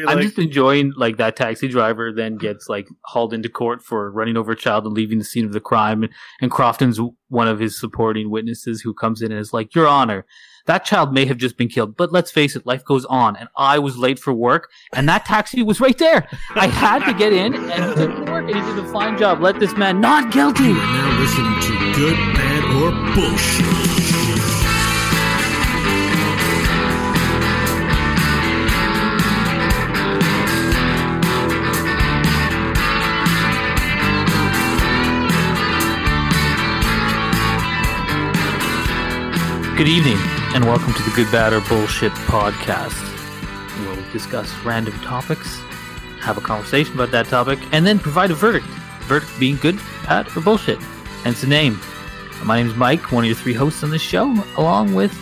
You're I'm just enjoying like that taxi driver then gets like hauled into court for running over a child and leaving the scene of the crime, and, and Crofton's one of his supporting witnesses who comes in and is like, "Your Honor, that child may have just been killed, but let's face it, life goes on, and I was late for work, and that taxi was right there. I had to get in, and he did the work, and he did a fine job. Let this man not guilty." You are now listening to Good, Bad, or Bullshit. Good evening, and welcome to the Good, Bad, or Bullshit podcast, where we discuss random topics, have a conversation about that topic, and then provide a verdict. Verdict being good, bad, or bullshit. Hence the name. My name is Mike, one of your three hosts on this show, along with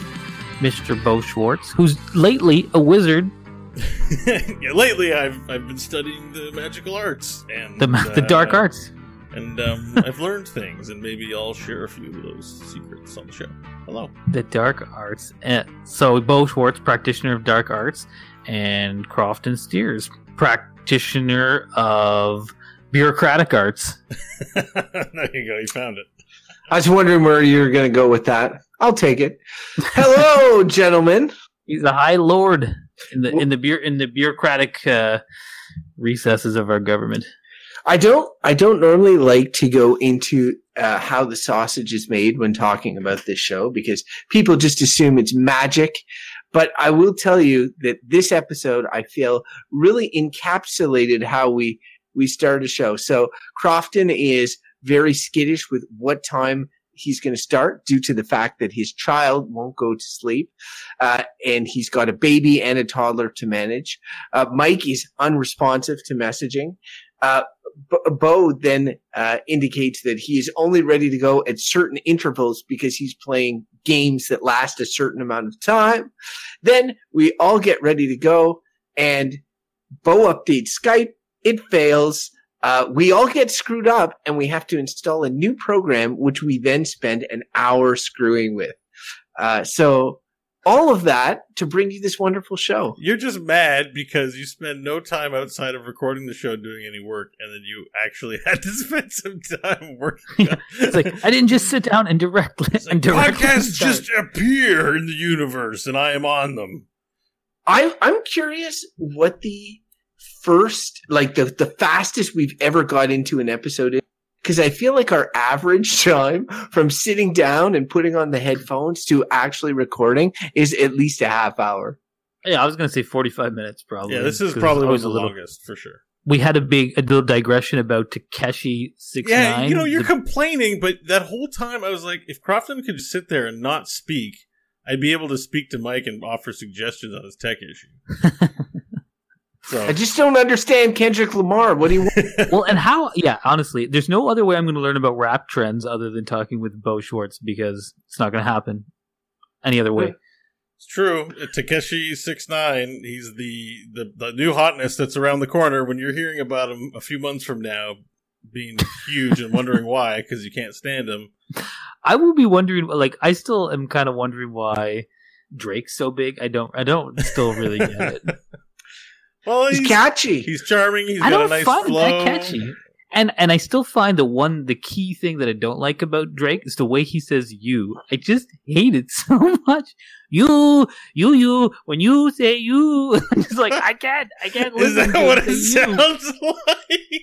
Mr. Beau Schwartz, who's lately a wizard, yeah, lately I've I've been studying the magical arts and the, the dark uh, arts. And um, I've learned things, and maybe I'll share a few of those secrets on the show. Hello. The dark arts. Uh, so, Beau Schwartz, practitioner of dark arts, and Crofton Steers, practitioner of bureaucratic arts. there you go. You found it. I was wondering where you were going to go with that. I'll take it. Hello, gentlemen. He's a high lord in the in the bu- in the bureaucratic uh, recesses of our government. I don't. I don't normally like to go into uh, how the sausage is made when talking about this show because people just assume it's magic. But I will tell you that this episode, I feel, really encapsulated how we we start a show. So Crofton is very skittish with what time he's going to start due to the fact that his child won't go to sleep. Uh, and he's got a baby and a toddler to manage. Uh, Mike is unresponsive to messaging. Uh, Beau then uh, indicates that he is only ready to go at certain intervals because he's playing games that last a certain amount of time. Then we all get ready to go, and Beau updates Skype. It fails. Uh, we all get screwed up, and we have to install a new program, which we then spend an hour screwing with. Uh, so all of that to bring you this wonderful show. You're just mad because you spend no time outside of recording the show doing any work, and then you actually had to spend some time working. on It's like I didn't just sit down and and direct podcasts just appear in the universe, and I am on them. I, I'm curious what the first, like the, the fastest we've ever got into an episode is. Because I feel like our average time from sitting down and putting on the headphones to actually recording is at least a half hour. Yeah, I was gonna say forty-five minutes probably. Yeah, this is probably was always the a little. longest for sure. We had a big a little digression about Tekashi six Yeah, nine. you know, you're complaining, but that whole time I was like, if Crofton could sit there and not speak, I'd be able to speak to Mike and offer suggestions on his tech issue. So I just don't understand Kendrick Lamar. What do you want? well, and how? Yeah, honestly, there's no other way I'm going to learn about rap trends other than talking with Beau Schwartz because it's not going to happen any other way. it's true. Tekashi six nine, he's the, the the new hotness that's around the corner. When you're hearing about him a few months from now being huge and wondering why because you can't stand him. I will be wondering. Like, I still am kind of wondering why Drake's so big. I don't. I don't still really get it. Well, He's he's, catchy. he's charming. He's I got don't nice find flow. that catchy. And and I still find the one the key thing that I don't like about Drake is the way he says you. I just hate it so much. You, you, you. When you say you, it's like I can't, I can't Is listen that to what say it you. sounds like?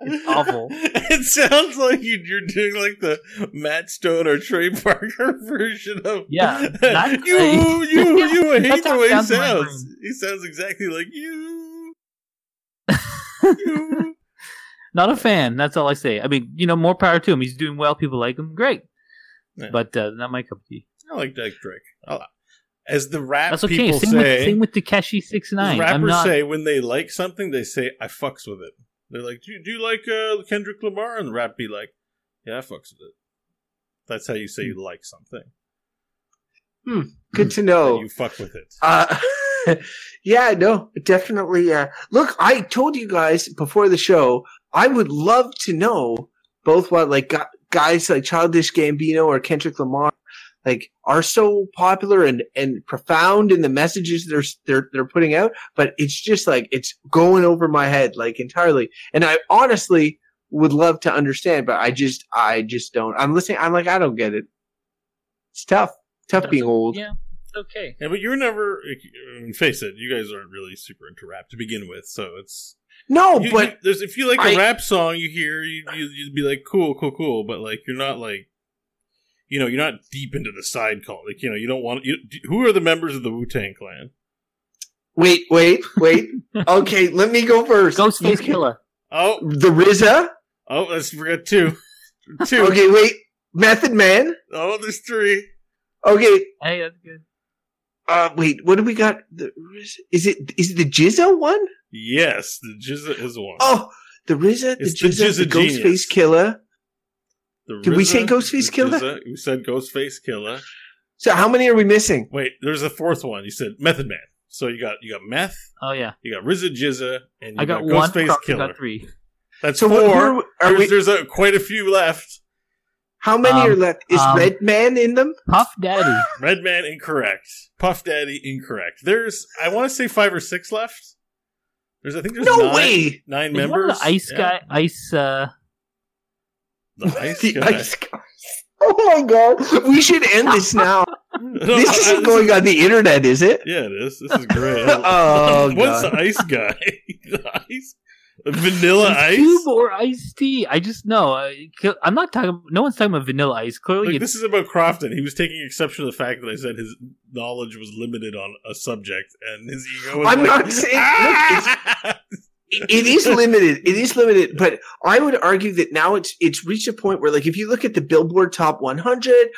It's awful. It sounds like you- you're doing like the Matt Stone or Trey Parker version of Yeah, you, you, you. I hate the way he sounds in my sounds. brain. He sounds exactly like you. you. Not a fan. That's all I say. I mean, you know, more power to him. He's doing well. People like him. Great. Yeah. But uh, not my cup of tea. I like that Drake. I- As the rap That's okay. people Same say, with, same with Tekashi Six Nine. rappers not. say when they like something, they say I fucks with it. They're like, do, do you like uh, Kendrick Lamar? And the rap be like, yeah, I fucks with it. That's how you say you like something. Hmm. Good to know. You fuck with it. Uh, yeah, no, definitely. Uh, look, I told you guys before the show, I would love to know both what like guys like Childish Gambino or Kendrick Lamar like are so popular and and profound in the messages they're they're they're putting out, but it's just like it's going over my head like entirely. And I honestly would love to understand, but I just I just don't. I'm listening. I'm like I don't get it. It's tough. Tough being old. Yeah, okay. Yeah, but you're never. I mean, face it, you guys aren't really super into rap to begin with, so it's. No, you- but you- there's if you like a I- rap song, you hear you you you'd be like cool, cool, cool, but like you're not like. You know, you're not deep into the side call. Like, you know, you don't want. You, who are the members of the Wu Tang Clan? wait, wait, wait. okay, let me go first. Ghostface Killah. Oh, The RZA. oh, let's forget two. Two. Okay, wait. Method Man. Oh, there's three. Okay. Hey, that's good. Uh, wait. What do we got? The, is it is it the GZA one? Yes, the GZA is one. Oh, the RZA, the It's the GZA, the, Ghostface Genius. Killer. The Did we say RZA, Ghostface the Killer? GZA, We said Ghostface Killah. So how many are we missing? Wait, there's a fourth one. You said Method Man. So you got you got Meth, Oh yeah, you got RZA GZA, and you I got, got, one. Ghostface Crockett Killer. got three. That's So four. what, are, are there's we? there's a, quite a few left. How many Um, are left? Is um, Redman in them? Puff Daddy. Red Man incorrect. Puff Daddy incorrect. There's I want to say five or six left. There's I think there's No nine, way. nine Is one members. of the ice Yeah. guy, ice. uh The ice The guy. ice guy. Oh my god! We should end this now. No, this I- isn't going on the internet, is it? Yeah, it is. This is great. Oh, What's God. the ice guy? the ice? Vanilla There's ice? Two more iced tea. I just know. I, I'm not talking. No one's talking about vanilla ice. Clearly, Look, this is about Crofton. He was taking exception to the fact that I said his knowledge was limited on a subject, and his ego was I'm like, not saying- look, "Ah!" It is limited. It is limited, but I would argue that now it's it's reached a point where, like, if you look at the Billboard Top 100,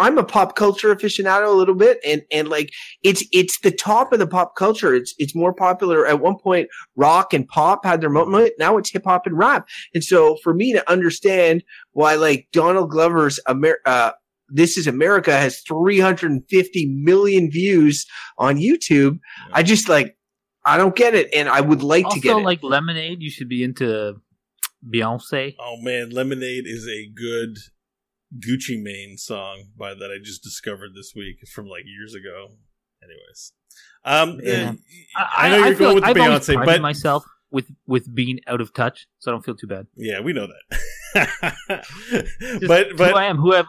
I'm a pop culture aficionado a little bit, and and like it's it's the top of the pop culture. It's it's more popular. At one point, rock and pop had their moment. Now it's hip hop and rap. And so, for me to understand why, like Donald Glover's Amer- uh, "This Is America" has 350 million views on YouTube, I just like. I don't get it, and I would like to get also it. like lemonade. You should be into Beyonce. oh man, Lemonade is a good Gucci Mane song by that I just discovered this week. It's from like years ago. Anyways, um, Yeah. uh, I, know you're going with I've Beyonce, but myself with with being out of touch, so I don't feel too bad. yeah, we know that. Just but who I am, who I am.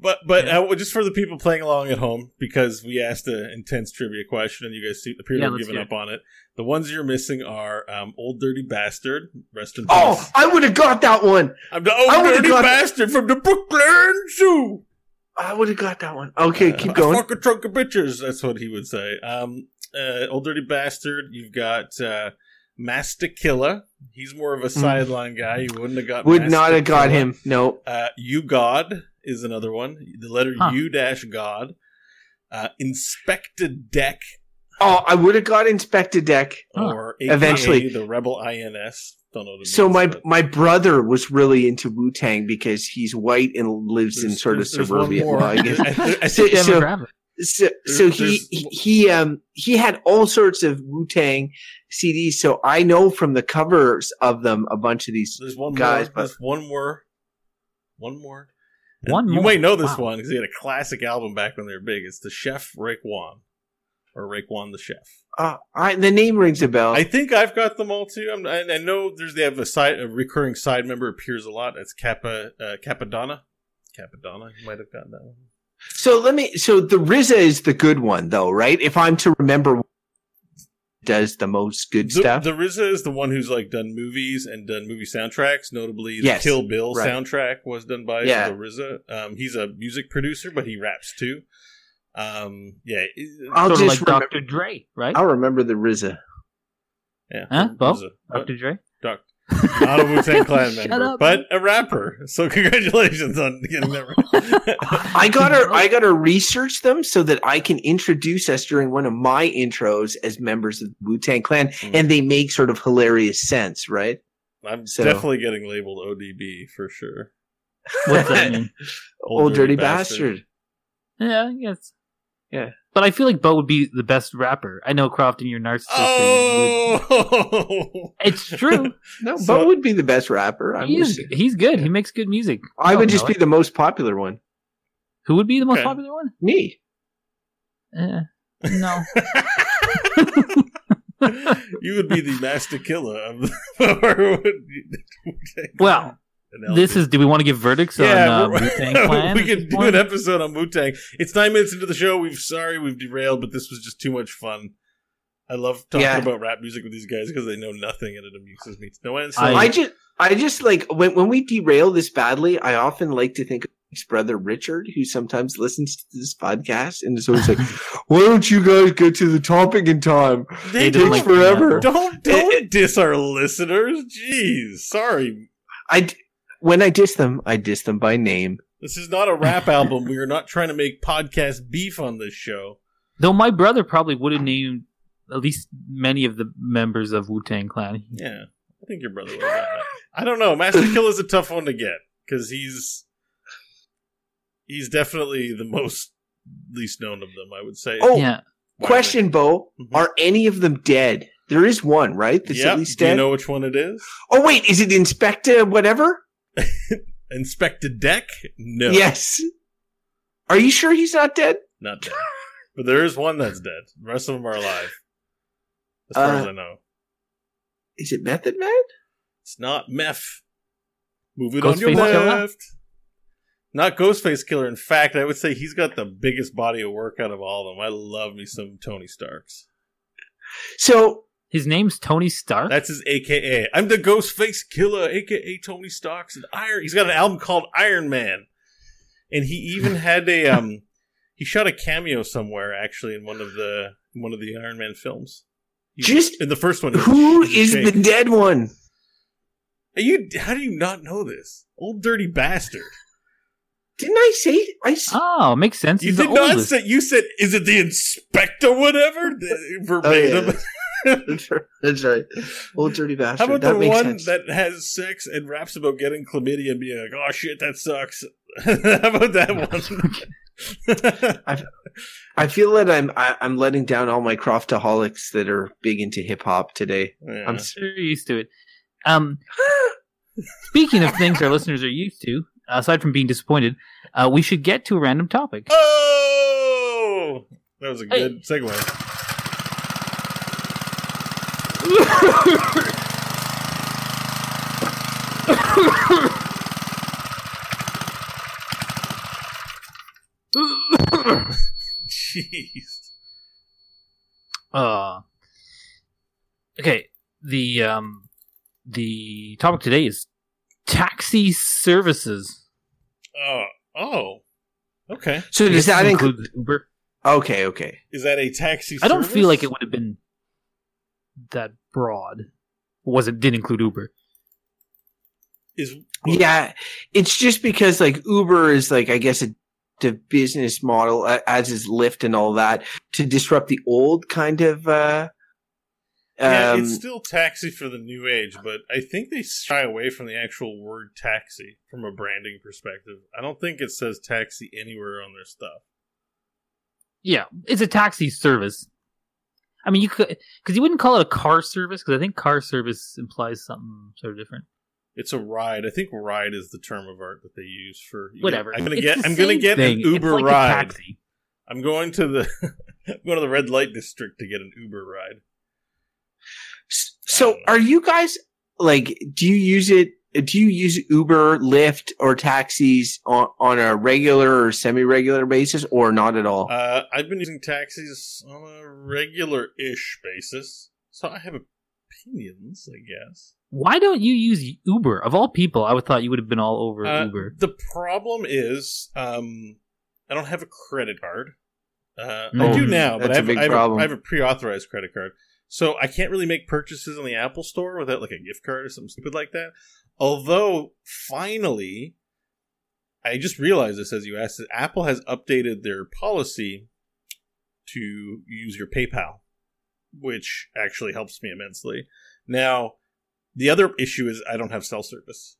But but Yeah. uh, just for the people playing along at home, because we asked an intense trivia question and you guys see, appear to Yeah, have given up on it. The ones you're missing are um, "Old Dirty Bastard," rest in peace. Oh, I would have got that one. I'm the old would've dirty got- bastard from the Brooklyn Zoo. I would have got that one. Okay, Uh, keep going. Fuck a trunk of bitches. That's what he would say. Um, uh, old dirty bastard. You've got uh, Masta Killa. He's more of a sideline guy. You wouldn't have got. Hmm. Would Master not have got him. No. Uh, you God is another one. The letter Huh. U dash God. Uh, Inspectah Deck Oh, I would have got Inspectah Deck. Huh. or AKA Eventually. the Rebel INS. Don't know. What it So means, my but my brother was really into Wu Tang because he's white and lives in sort of there's- there's suburbia. more. I guess. I- I So- so- So, so he he he, um he had all sorts of Wu Tang CDs. So I know from the covers of them a bunch of these. There's one guys, more. but- There's one more. One more. And One you more. might know this Wow. one because he had a classic album back when they were big. It's the Chef Rick Raekwon, or Rick Raekwon the Chef. Uh, I the name rings a bell. I think I've got them all too. I'm, I, I know there's they have a side a recurring side member appears a lot. It's Kappa uh, Cappadonna. Cappadonna, you might have gotten that one. So let me. So the RZA is the good one, though, right? If I'm to remember, does the most good The, stuff. the RZA is the one who's like done movies and done movie soundtracks. Notably, the Yes. Kill Bill Right. soundtrack was done by Yeah. the RZA. Um, he's a music producer, but he raps too. Um, yeah, I'll sort of just like remember, Dr. Dre, right? I'll remember the RZA. yeah. Huh, Beau? RZA. Dr. Dre. Doc- not a Wu Tang Clan member, up, but a rapper. So congratulations on getting that right. I gotta, I gotta research them so that I can introduce us during one of my intros as members of the Wu Tang Clan, Mm. and they make sort of hilarious sense, right? I'm So- definitely getting labeled ODB for sure. What's that mean? Old, dirty, bastard. Yeah, I guess. Yeah. But I feel like Beau would be the best rapper. I know Crofton, you're narcissistic. Oh, It's true. No, So- Beau would be the best rapper. I would, he's, he's good. He makes good music. I don't would just be it. the most popular one. Who would be the most Okay. popular one? Me. Eh, no. you would be the Masta Killa of the. Well, this is. Do we want to give verdicts on uh, we're- Wu-Tang Clan? we at could do point? an episode on Wu Tang. It's nine minutes into the show. We've sorry we've derailed, but this was just too much fun. I love talking Yeah. about rap music with these guys because they know nothing and it amuses me no end. So I- I just, I just like when when we derail this badly. I often like to think of his brother Richard, who sometimes listens to this podcast, and is always like, "Why don't you guys get to the topic in time? they It takes like- forever." Don't don't diss our listeners. Jeez, sorry. I d- when I diss them, I diss them by name. This is not a rap album. We are not trying to make podcast beef on this show. Though my brother probably would have named at least many of the members of Wu Tang Clan. Yeah, I think your brother would have that. I don't know. Master Kill is a tough one to get because he's he's definitely the most least known of them. I would say. Oh, Yeah. Question, Beau: Mhm. Are any of them dead? There is one, right? That's Yep. at least Do you know which one it is? oh wait, is it Inspector whatever? Inspectah Deck? No. Yes. Are you sure he's not dead? Not dead. But there is one that's dead. The rest of them are alive. As far as Uh, I know. Is it Method Man? It's not meth. Move it on your Ghostface Killah? left. Not Ghostface Killah. In fact, I would say he's got the biggest body of work out of all of them. I love me some Tony Starks. So His name's Tony Stark. That's his AKA. I'm the Ghostface Killah, AKA Tony Starks and Iron. He's got an album called Iron Man, and he even had a um. He shot a cameo somewhere actually in one of the one of the Iron Man films. He- Just- in the first one, he was- who he was a is shake. the dead one? Are you? How do you not know this? Old dirty bastard! Didn't I say I? s- oh, makes sense. You He's did the not oldest. say. You said, "Is it the inspector?" Whatever verbatim. That's right. That's right. Old dirty bastard. How bastard. about that the makes one sense. that has sex and raps about getting chlamydia and being like, "Oh shit, that sucks." How about that one? I feel that I'm I, I'm letting down all my croftaholics that are big into hip hop today. Yeah. I'm I'm sure you're used to it. Um, speaking of things our listeners are used to, aside from being disappointed, uh, we should get to a random topic. oh, that was a Hey. good segue. Jeez. Uh, okay. The um, the topic today is taxi services. Oh, oh, okay. So does This that include? include Uber? Okay, okay. Is that a taxi? I don't service? feel like it would have been that broad. Was it did include Uber? Is Yeah, it's just because like Uber is like I guess a the business model as is Lyft and all that to disrupt the old kind of. uh Yeah, um, it's still taxi for the new age, but I think they shy away from the actual word taxi from a branding perspective. I don't think it says taxi anywhere on their stuff. Yeah, it's a taxi service. I mean, you could because you wouldn't call it a car service because I think car service implies something sort of different. It's a ride. I think ride is the term of art that they use for Whatever. get- I'm gonna It's get. I'm gonna get thing. an Uber like ride. I'm going to the I'm going to the red light district to get an Uber ride. So are you guys like do you use it do you use Uber, Lyft or taxis on, on a regular or semi-regular basis or not at all? Uh, I've been using taxis on a regular-ish basis, so I have opinions, I guess. Why don't you use Uber? Of all people, I would thought you would have been all over Uh, Uber. The problem is, um, I don't have a credit card. Uh, I Mm, do now, but that's I a have, big I have problem. I have a pre-authorized credit card, so I can't really make purchases on the Apple Store without like a gift card or something stupid like that. Although, finally, I just realized this as you asked. That Apple has updated their policy to use your PayPal, which actually helps me immensely. Now, the other issue is I don't have cell service.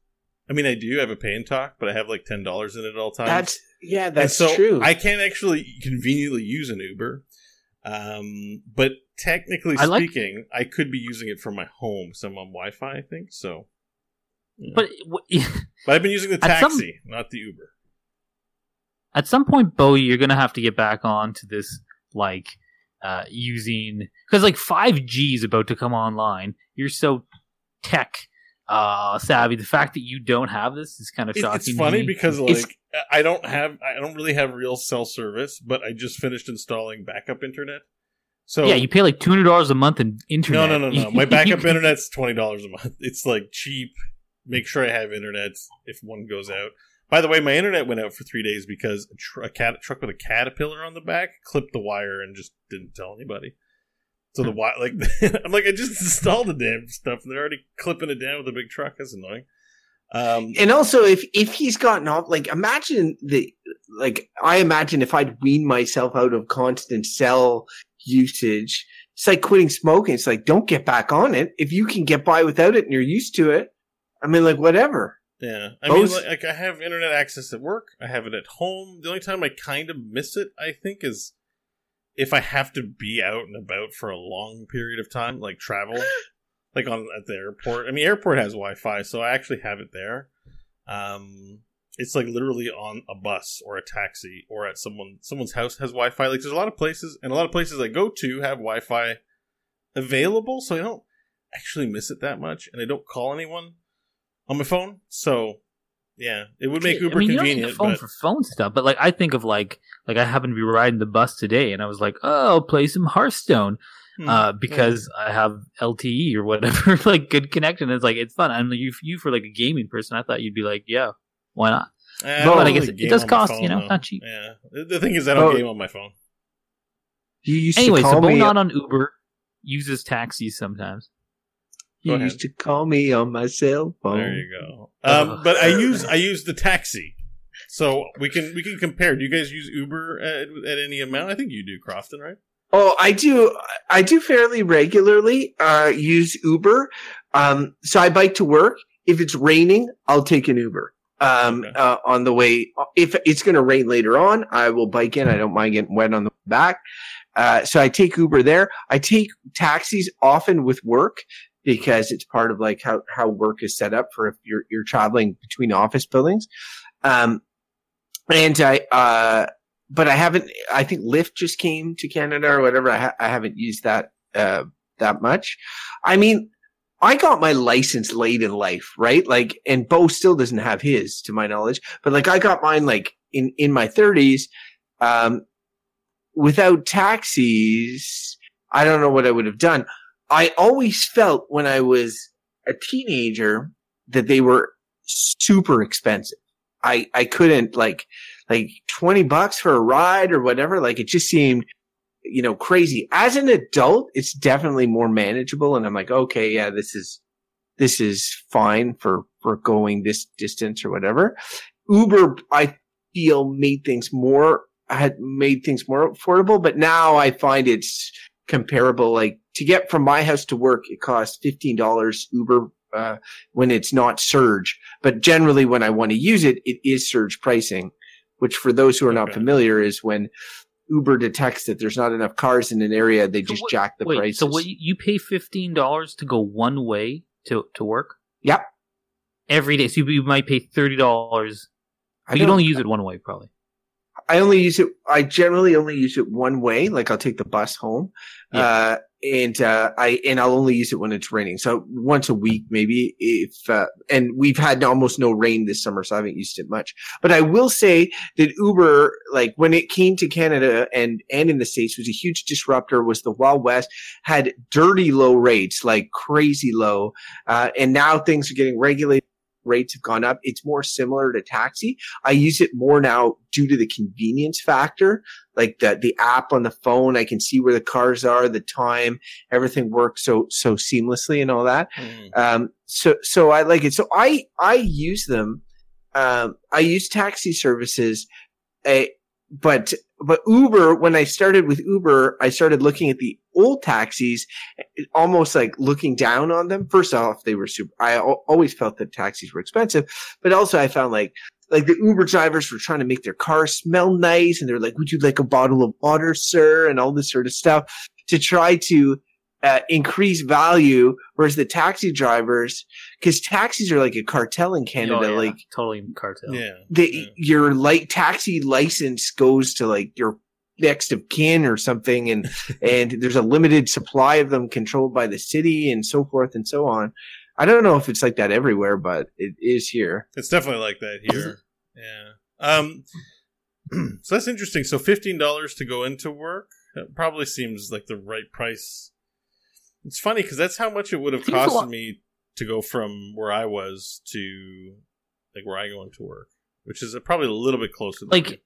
I mean, I do have a pay and talk, but I have like ten dollars in it at all times. That's yeah, that's so true. I can't actually conveniently use an Uber. Um, but technically I like- speaking, I could be using it from my home, so I'm on Wi-Fi. I think so. Yeah. But w- but I've been using the At some- taxi, not the Uber. At some point, Bowie, you're gonna have to get back on to this, like, uh, using because like 5G is about to come online. You're so tech uh, savvy. The fact that you don't have this is kind of shocking. it's to funny me. because It's- like I don't have I don't really have real cell service, but I just finished installing backup internet. So yeah, you pay like two hundred dollars a month in internet. no, no, no, no. My backup internet's twenty dollars a month. It's like cheap. Make sure I have internet if one goes out. By the way, my internet went out for three days because a, tr- a cat truck with a caterpillar on the back clipped the wire and just didn't tell anybody. So the Hmm. wire, like, I'm like, I just installed the damn stuff, and they're already clipping it down with a big truck. That's annoying. Um, And also, if if he's gotten off, like imagine the like I imagine if I'd wean myself out of constant cell usage, it's like quitting smoking. It's like don't get back on it if you can get by without it and you're used to it. I mean, like whatever. Yeah, I mean, like, like I have internet access at work. I have it at home. The only time I kind of miss it, I think, is if I have to be out and about for a long period of time, like travel, like on at the airport. I mean, airport has Wi-Fi, so I actually have it there. Um, it's like literally on a bus or a taxi or at someone someone's house has Wi-Fi. Like, there's a lot of places, and a lot of places I go to have Wi-Fi available, so I don't actually miss it that much, and I don't call anyone on my phone. So, yeah, it would make Uber I mean, you don't need convenient. phone but for phone stuff, but like I think of like like I happened to be riding the bus today, and I was like, oh, I'll play some Hearthstone Hmm. uh, because I have LTE or whatever, like good connection. It's like it's fun. And you, you for like a gaming person, I thought you'd be like, yeah, why not? Eh, But don't I really guess it- it does on my cost, you know, though. not cheap. Yeah, The- the thing is, I don't But- game on my phone. You used Anyway, to so call Beau me. not on Uber uses taxis sometimes. You used to call me on my cell phone. There you go. Um, but I use I use the taxi, so we can we can compare. Do you guys use Uber at, at any amount? I think you do, Crofton, right? Oh, I do. I do fairly regularly uh, use Uber. Um, so I bike to work. If it's raining, I'll take an Uber. Um, Okay. uh, on the way, if it's going to rain later on, I will bike in. I don't mind getting wet on the back. Uh, so I take Uber there. I take taxis often with work because it's part of like how, how work is set up for if you're, you're traveling between office buildings. Um, and I, uh, but I haven't. I think Lyft just came to Canada or whatever. I, ha- I haven't used that uh, that much. I mean, I got my license late in life, right? Like, and Bo still doesn't have his, to my knowledge. But like, I got mine like in in my thirties. Um, without taxis, I don't know what I would have done. I always felt when I was a teenager that they were super expensive. I I couldn't like like 20 bucks for a ride or whatever. Like it just seemed, you know, crazy. As an adult, it's definitely more manageable. And I'm like, okay, yeah, this is, this is fine for, for going this distance or whatever. Uber, I feel made things more, had made things more affordable, but now I find it's comparable. Like to get from my house to work, it costs $15 Uber, uh, when it's not surge. But generally when I want to use it, it is surge pricing which for those who are not Okay. familiar is when Uber detects that there's not enough cars in an area, they So just what- jack the Wait, prices. so what? You pay fifteen dollars to go one way to to work Yep. every day. So you, you might pay thirty dollars. You don't- only use it one way, probably. I only use it. I generally only use it one way. Like I'll take the bus home, Yeah. uh, and uh, I and I'll only use it when it's raining. So once a week, maybe if. Uh, and we've had almost no rain this summer, so I haven't used it much. But I will say that Uber, like when it came to Canada and and in the states, was a huge disruptor. Was the Wild West had dirty low rates, like crazy low, uh, and now things are getting regulated. Rates have gone up. It's more similar to taxi. I use it more now due to the convenience factor, like the the app on the phone. I can see where the cars are, the time, everything works so so seamlessly and all that. Hmm. Um, so so I like it. So I I use them. Um, I use taxi services, uh, but but Uber. When I started with Uber, I started looking at the old taxis, almost like looking down on them. First off, they were super. I always felt that taxis were expensive, but also I found like like the Uber drivers were trying to make their car smell nice, and they're like, "Would you like a bottle of water, sir?" and all this sort of stuff to try to uh, increased value, whereas the taxi drivers, because taxis are like a cartel in Canada, Oh, yeah, like totally cartel. Yeah. the Yeah. your light taxi license goes to like your next of kin or something, and and there's a limited supply of them controlled by the city and so forth and so on. I don't know if it's like that everywhere, but it is here. It's definitely like that here. Yeah. Um. so that's interesting. So fifteen dollars to go into work that probably seems like the right price. It's funny because that's how much it would have Seems a costed lot- me to go from where I was to like where I go into work, which is probably a little bit closer. Than Like,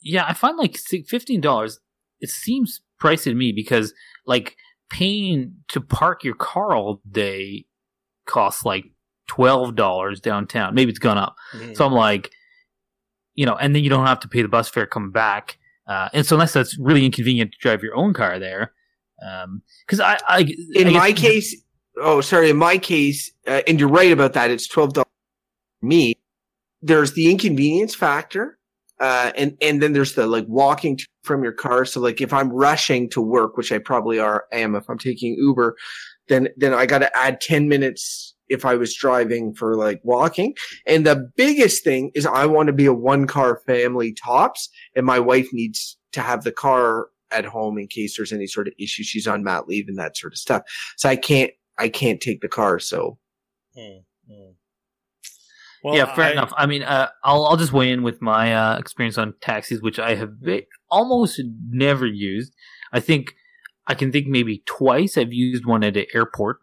yeah, I find like fifteen dollars. It seems pricey to me because like paying to park your car all day costs like twelve dollars downtown. Maybe it's gone up. Mhm. So I'm like, you know, and then you don't have to pay the bus fare coming back. Uh, and so unless that's really inconvenient to drive your own car there, because I, I, In I my case, oh sorry, in my case, uh, and you're right about that. It's twelve dollars. Me, there's the inconvenience factor, uh, and and then there's the like walking to, from your car. So like if I'm rushing to work, which I probably are am if I'm taking Uber, then then I got to add ten minutes if I was driving for like walking. And the biggest thing is I want to be a one car family tops, and my wife needs to have the car at home in case there's any sort of issue. She's on mat leave and that sort of stuff. So I can't I can't take the car. So Hmm, hmm. Well, yeah, fair I- enough. I mean, uh, I'll I'll just weigh in with my uh, experience on taxis, which I have ve- almost never used. I think I can think maybe twice I've used one at an airport,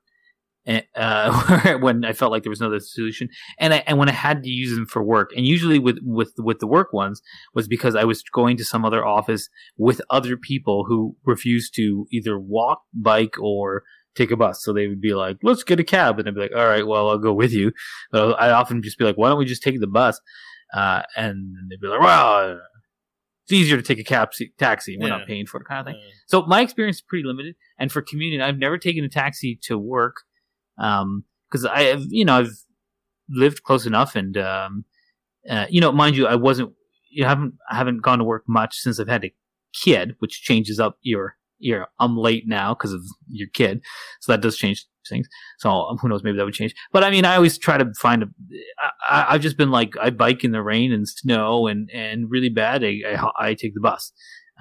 eh, uh, when I felt like there was no other solution, and I, and when I had to use them for work, and usually with with with the work ones was because I was going to some other office with other people who refused to either walk, bike, or take a bus. So they would be like, "Let's get a cab," and I'd be like, "All right, well, I'll go with you." But I'd often just be like, "Why don't we just take the bus?" Uh, and they'd be like, "Well, it's easier to take a cab taxi. We're Yeah. not paying for it," kind of thing. uh, So my experience is pretty limited, and for commuting, I've never taken a taxi to work because I have, you know, I've lived close enough, and um, uh, you know, mind you, I wasn't, you haven't, I haven't gone to work much since I've had a kid, which changes up your your. I'm late now because of your kid, so that does change things. So um, who knows, maybe that would change. But I mean, I always try to find a. I- I've just been like I bike in the rain and snow and and really bad. I I, I take the bus.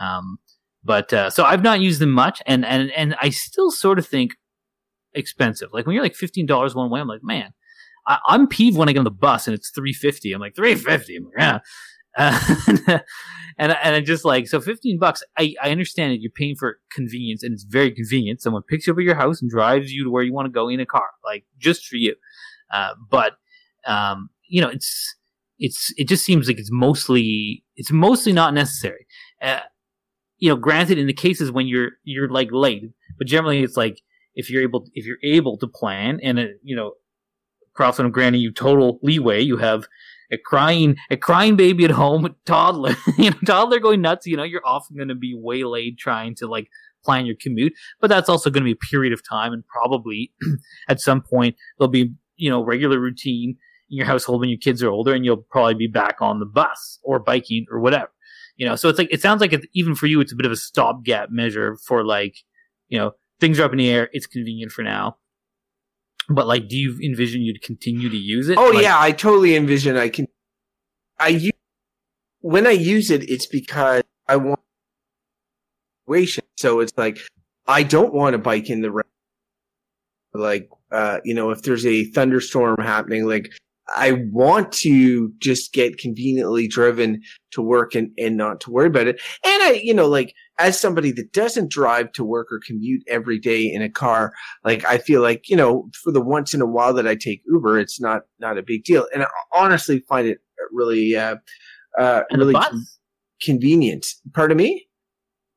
Um, but uh, so I've not used them much, and and and I still sort of think expensive. Like when you're like fifteen dollars one way, I'm like, man, I, I'm peeved when I get on the bus and it's three fifty. I'm like three fifty. I'm like, yeah. And and I just like so fifteen bucks. I I understand that you're paying for convenience, and it's very convenient. Someone picks you up at your house and drives you to where you want to go in a car, like just for you. Uh, but um, you know, it's it's it just seems like it's mostly it's mostly not necessary. Uh, you know, granted, in the cases when you're you're like late, but generally it's like if you're able if you're able to plan and uh, you know, props on granting you total leeway, you have a crying a crying baby at home, toddler, you know, toddler going nuts. You know, you're often going to be waylaid trying to like plan your commute, but that's also going to be a period of time, and probably at some point there'll be you know regular routine in your household when your kids are older, and you'll probably be back on the bus or biking or whatever. You know, so it's like it sounds like even for you, it's a bit of a stopgap measure for like, you know, things are up in the air. It's convenient for now, but like, do you envision you to continue to use it? Oh Like- yeah, I totally envision I can. I use when I use it, it's because I want situation. So it's like I don't want to bike in the rain. Like uh, you know, if there's a thunderstorm happening, like I want to just get conveniently driven to work and, and not to worry about it. And I, you know, like as somebody that doesn't drive to work or commute every day in a car, like I feel like, you know, for the once in a while that I take Uber, it's not, not a big deal. And I honestly find it really, uh, uh, really con- convenient. Pardon me?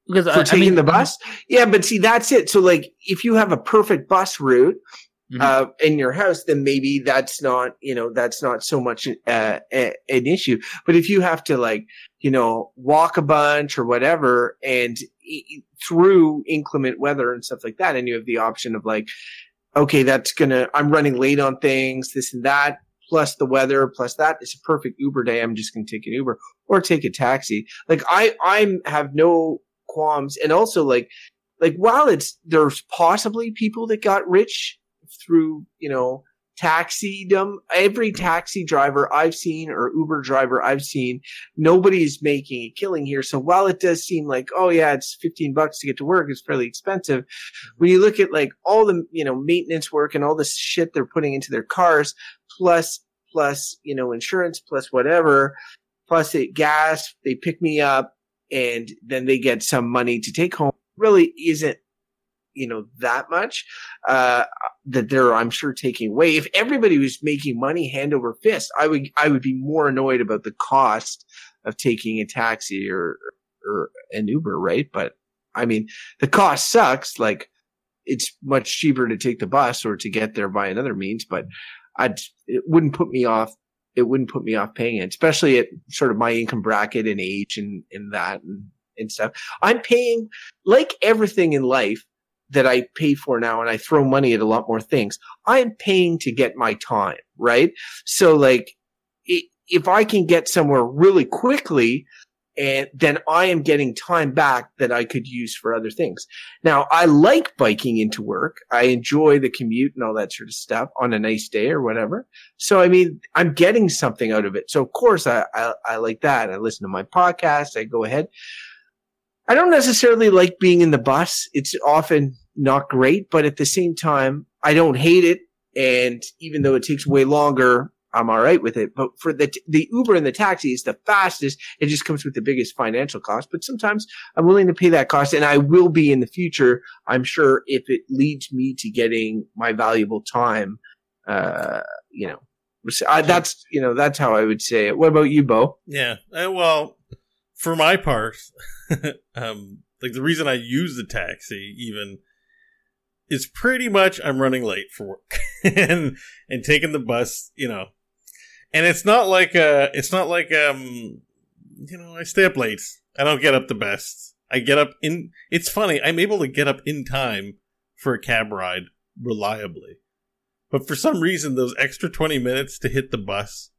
because For I- I taking mean- the bus? Yeah, but see, that's it. So like, if you have a perfect bus route, Mhm. uh, in your house, then maybe that's not, you know, that's not so much uh, an issue. But if you have to like, you know, walk a bunch or whatever, and through inclement weather and stuff like that, and you have the option of like, okay, that's gonna, I'm running late on things, this and that, plus the weather, plus that, it's a perfect Uber day. I'm just gonna take an Uber or take a taxi. Like I, I'm have no qualms, and also like like while it's there's possibly people that got rich through you know taxidom every taxi driver i've seen or uber driver i've seen nobody's making a killing here. So while it does seem like oh yeah it's 15 bucks to get to work it's fairly expensive. When you look at like all the you know maintenance work and all the shit they're putting into their cars plus plus you know insurance plus whatever plus it gas they pick me up and then they get some money to take home really isn't you know that much uh that they're i'm sure taking away. If everybody was making money hand over fist i would i would be more annoyed about the cost of taking a taxi or or an uber right? But i mean the cost sucks. Like it's much cheaper to take the bus or to get there by another means but i'd it wouldn't put me off it wouldn't put me off paying it especially at sort of my income bracket and age and and that and and stuff. I'm paying like everything in life that I pay for now and I throw money at a lot more things. I'm paying to get my time, right? So like if I can get somewhere really quickly and then I am getting time back that I could use for other things. Now I like biking into work. I enjoy the commute and all that sort of stuff on a nice day or whatever. So I mean, I'm getting something out of it. So of course I, I, I like that. I listen to my podcast. I go ahead. I don't necessarily like being in the bus. It's often not great, but at the same time, I don't hate it. And even though it takes way longer, I'm all right with it. But for the the Uber and the taxi is the fastest. It just comes with the biggest financial cost. But sometimes I'm willing to pay that cost, and I will be in the future. I'm sure if it leads me to getting my valuable time, uh, you know, I, that's you know that's how I would say it. What about you, Beau? Yeah. Uh, well, for my part, um, like the reason I use the taxi even is pretty much I'm running late for work and and taking the bus, you know. And it's not like uh it's not like um you know, I stay up late. I don't get up the best. I get up in it's funny, I'm able to get up in time for a cab ride reliably. But for some reason those extra 20 minutes to hit the bus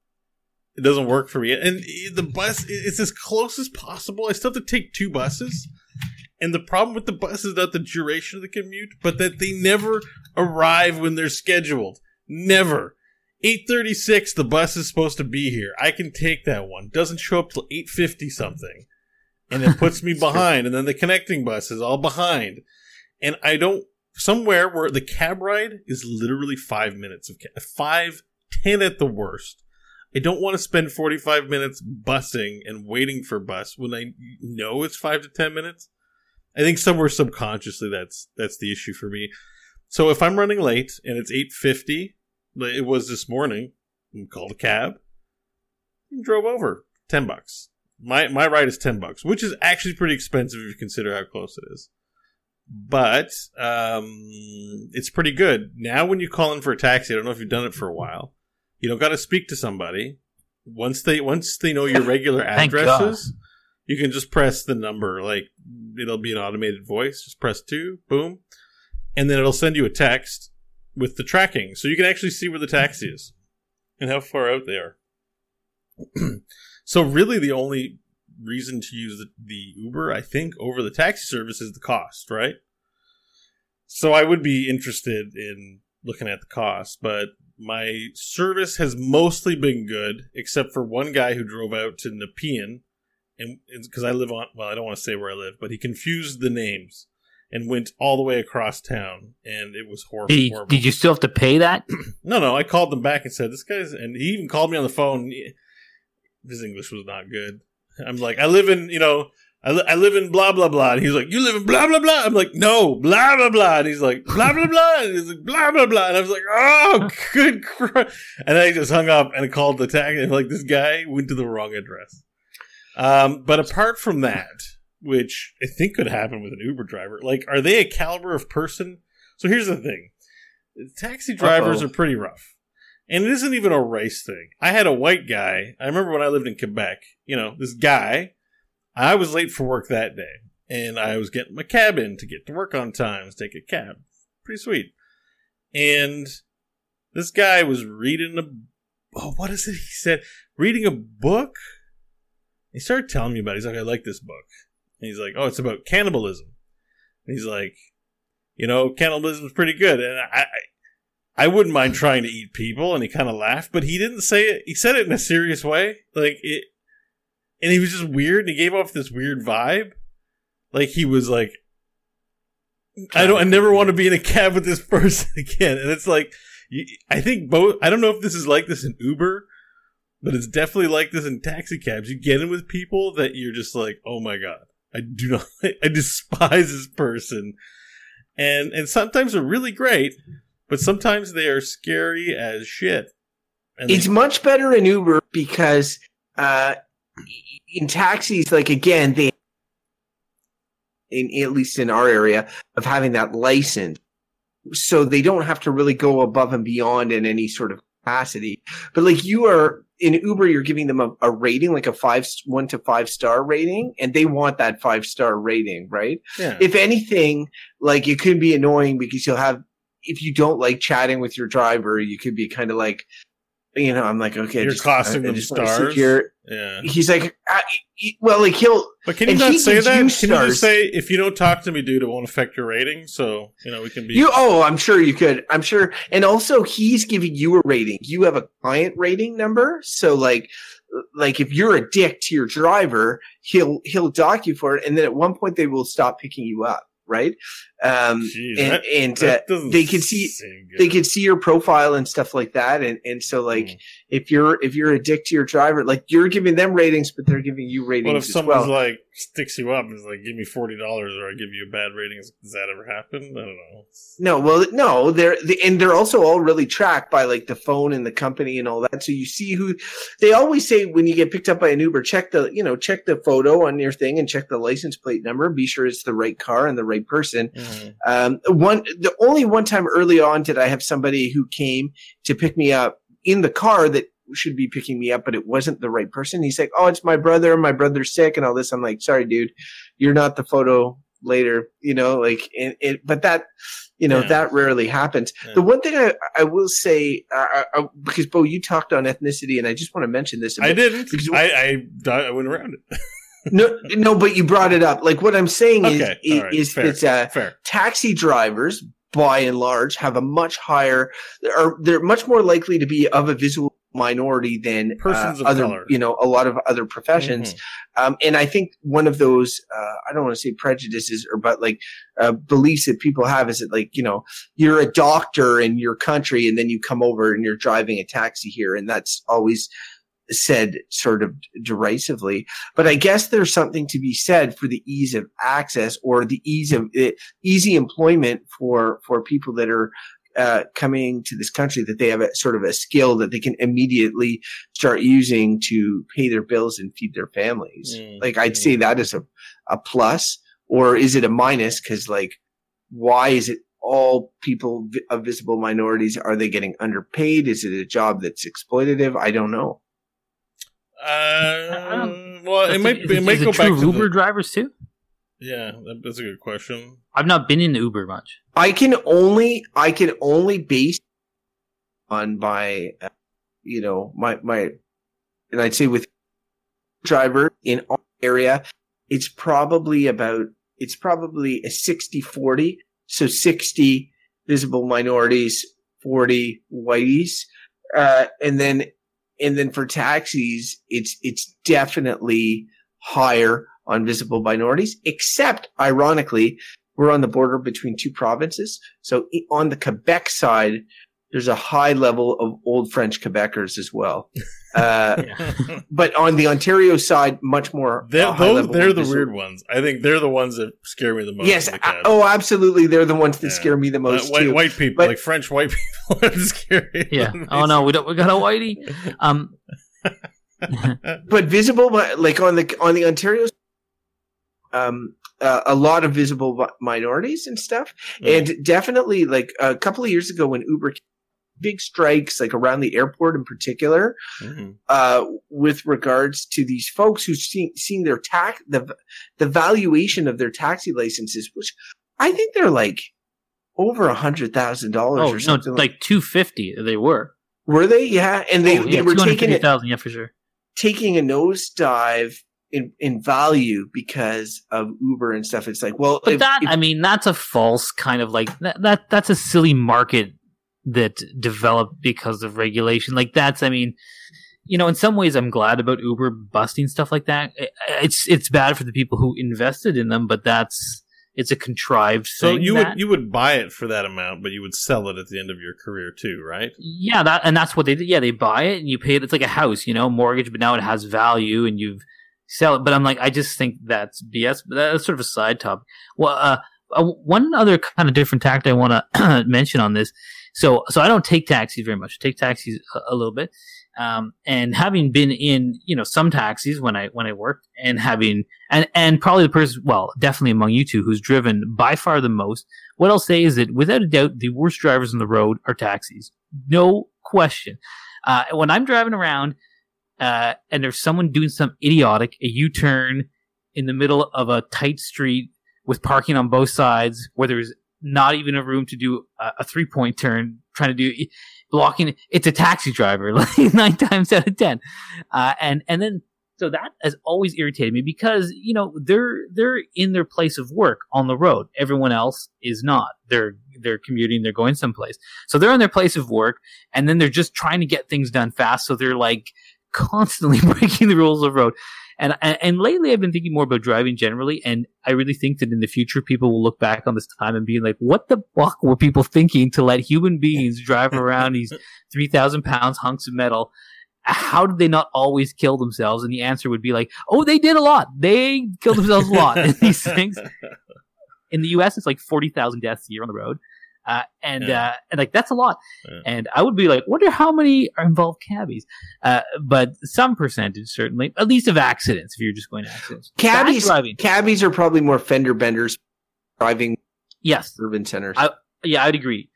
it doesn't work for me. And the bus it's as close as possible. I still have to take two buses. And the problem with the bus is not the duration of the commute, but that they never arrive when they're scheduled. Never. 836, the bus is supposed to be here. I can take that one. Doesn't show up till 850 something. And it puts me behind. And then the connecting bus is all behind. And I don't, somewhere where the cab ride is literally five minutes of five, ten at the worst. I don't want to spend 45 minutes busing and waiting for bus when I know it's five to 10 minutes. I think somewhere subconsciously that's that's the issue for me. So if I'm running late and it's eight fifty, it was this morning, and called a cab, and drove over ten bucks. My my ride is ten bucks, which is actually pretty expensive if you consider how close it is. But um, it's pretty good now. When you call in for a taxi, I don't know if you've done it for a while. You don't got to speak to somebody. Once they once they know your regular addresses, you can just press the number. Like it'll be an automated voice. Just press two, boom, and then it'll send you a text with the tracking, so you can actually see where the taxi is and how far out they are. so really, the only reason to use the, the Uber, I think, over the taxi service is the cost, right? So I would be interested in looking at the cost, but my service has mostly been good, except for one guy who drove out to Nepean and because I live on, well, I don't want to say where I live, but he confused the names and went all the way across town, and it was horrible. Did, he- horrible. did you still have to pay that? No, no, I called them back and said, "This guy's," and he even called me on the phone. His English was not good. I'm like, I live in, you know, I, li- I live in blah blah blah, and he's like, "You live in blah blah blah." I'm like, "No, blah blah blah," and he's like, "Blah blah blah," and he's like, "Blah blah blah," and I was like, "Oh, good," Christ. and then I just hung up and called the tag, and like this guy went to the wrong address. Um, but apart from that, which I think could happen with an Uber driver, like, are they a caliber of person? So here's the thing: taxi drivers Uh-oh. are pretty rough, and it isn't even a race thing. I had a white guy. I remember when I lived in Quebec. You know, this guy. I was late for work that day, and I was getting my cab in to get to work on time. to Take a cab, pretty sweet. And this guy was reading a. Oh, what is it? He said reading a book. He started telling me about it. He's like, I like this book. And he's like, oh, it's about cannibalism. And he's like, you know, cannibalism's pretty good, and I, I, I wouldn't mind trying to eat people. And he kind of laughed, but he didn't say it. He said it in a serious way, like it, and he was just weird. And he gave off this weird vibe, like he was like, I don't, I never want to be in a cab with this person again. And it's like, I think both. I don't know if this is like this in Uber, but it's definitely like this in taxi cabs. You get in with people that you're just like, oh my god, I do not, I despise this person, and and sometimes they're really great, but sometimes they are scary as shit. And It's they- much better in Uber because uh, in taxis, like again, they in at least in our area of having that license, so they don't have to really go above and beyond in any sort of capacity. But like you are in Uber, you're giving them a, a rating, like a five, one to five star rating, and they want that five star rating, right? yeah. if anything, like it could be annoying because you'll have if you don't like chatting with your driver, you could be kind of like, you know, I'm like, okay, You're just- costing I- them stars. yeah. He's like, well, like he'll But can you not say that? you Can you just say if you don't talk to me, dude, it won't affect your rating? So you know we can be. you. Oh, I'm sure you could. I'm sure, and also he's giving you a rating. You have a client rating number, so like. Like if you're a dick to your driver, he'll he'll dock you for it, and then at one point they will stop picking you up, right? Um, Jeez, and that- and uh, that doesn't they can see they can see your profile and stuff like that and and so like Mm. if you're if you're a dick to your driver like you're giving them ratings but they're giving you ratings What if someone's well like sticks you up and is like, "Give me forty dollars, or I give you a bad rating"? Does that ever happen? I don't know. no well no they're the, and they're also all really tracked by like the phone and the company and all that so you see who they always say when you get picked up by an uber check the you know check the photo on your thing and check the license plate number be sure it's the right car and the right person Mhm. Um, one, the only one time early on did I have somebody who came to pick me up in the car that should be picking me up, but it wasn't the right person. He's like, "Oh, it's my brother. My brother's sick, and all this." I'm like, "Sorry, dude, you're not the photo later." You know, like, and it, but that, you know, Yeah. that rarely happens. Yeah. The one thing I, I will say, uh, because Beau, you talked on ethnicity, and I just want to mention this. a I didn't. Because- I, I I went around it. No, no, but you brought it up. Like what I'm saying Okay, is, right, is fair. that uh, Fair. taxi drivers, by and large, have a much higher, are they're much more likely to be of a visual minority than Persons uh, of other, color. you know, a lot of other professions. Mhm. Um, and I think one of those, uh, I don't want to say prejudices or, but like, uh, beliefs that people have is that like, you know, you're a doctor in your country and then you come over and you're driving a taxi here. And that's always said sort of derisively. But I guess there's something to be said for the ease of access or the ease of uh, easy employment for, for people that are, uh, coming to this country that they have a sort of a skill that they can immediately start using to pay their bills and feed their families. Mm, Like I'd mm. say that is a, a plus or is it a minus? Cause like, why is it all people of visible minorities? Are they getting underpaid? Is it a job that's exploitative? I don't know. Uh, well, it might be, it is might it go back true to Uber the, drivers too. yeah. That's a good question. I've not been in Uber much. I can only I can only base on my uh, you know my my and I'd say with driver in our area it's probably about it's probably a 60-40 so 60 visible minorities 40 whiteys uh, and then and then for taxis it's it's definitely higher on visible minorities except ironically we're on the border between two provinces. So on the Quebec side, there's a high level of old French Quebecers as well. Uh, but on the Ontario side, much more. They're, uh, high those, level they're the weird ones. I think they're the ones that scare me the most. Yes. the uh, oh, absolutely. They're the ones that Yeah. scare me the Uh, most white, too. white people, But- like French white people, are scary. Yeah. Oh no, we don't. We got a whitey. Um. but visible, mi- like on the on the Ontario, um, uh, a lot of visible minorities and stuff, Mm. and definitely like a couple of years ago when Uber big strikes like around the airport in particular Mhm. uh, with regards to these folks who've seen, seen their tax, the, the valuation of their taxi licenses, which I think they're like over a hundred thousand dollars Oh or no, something. like two fifty. They were. were they? Yeah. And they, oh, they were taking thousand. Yeah, for sure. taking a nosedive in in value because of Uber and stuff. It's like, well, But if- that, if- I mean, that's a false kind of like that, that. That's a silly market that developed because of regulation. Like that's, I mean, you know, in some ways, I'm glad about Uber busting stuff like that. It's it's bad for the people who invested in them, but that's it's a contrived So thing. you that- would you would buy it for that amount, but you would sell it at the end of your career too, right? Yeah, that and that's what they did. Yeah, they buy it and you pay it. It's like a house, you know, mortgage, but now it has value and you've sell it. But I'm like, I just think that's BS. But that's sort of a side topic. Well, uh, uh, one other kind of different tact I want to mention on this. So, so I don't take taxis very much. I take taxis a, a little bit. Um, and having been in, you know, some taxis when I, when I worked and having, and, and probably the person, well, definitely among you two who's driven by far the most, what I'll say is that without a doubt, the worst drivers on the road are taxis. No question. Uh, when I'm driving around, uh, and there's someone doing some idiotic, a U-turn in the middle of a tight street with parking on both sides where there's not even a room to do a, a three-point turn, trying to do blocking. It's a taxi driver, like nine times out of ten. Uh, and, and then, so that has always irritated me because, you know, they're, they're in their place of work on the road. Everyone else is not. They're, they're commuting, they're going someplace. So they're in their place of work and then they're just trying to get things done fast. So they're like constantly breaking the rules of road. And, and, and lately I've been thinking more about driving generally. And I really think that in the future, people will look back on this time and be like, what the fuck were people thinking to let human beings drive around these 3,000 pounds hunks of metal? How did they not always kill themselves? And the answer would be like, oh, they did a lot. They killed themselves a lot in these things. In the US, it's like 40,000 deaths a year on the road. Uh, and, Yeah. uh, and like, that's a lot. Yeah. And I would be like, wonder how many are involved cabbies. Uh, but some percentage, certainly, at least of accidents, if you're just going to accidents. Cabbies, cabbies are probably more fender benders driving Yes. urban centers. I- Yeah, I'd agree.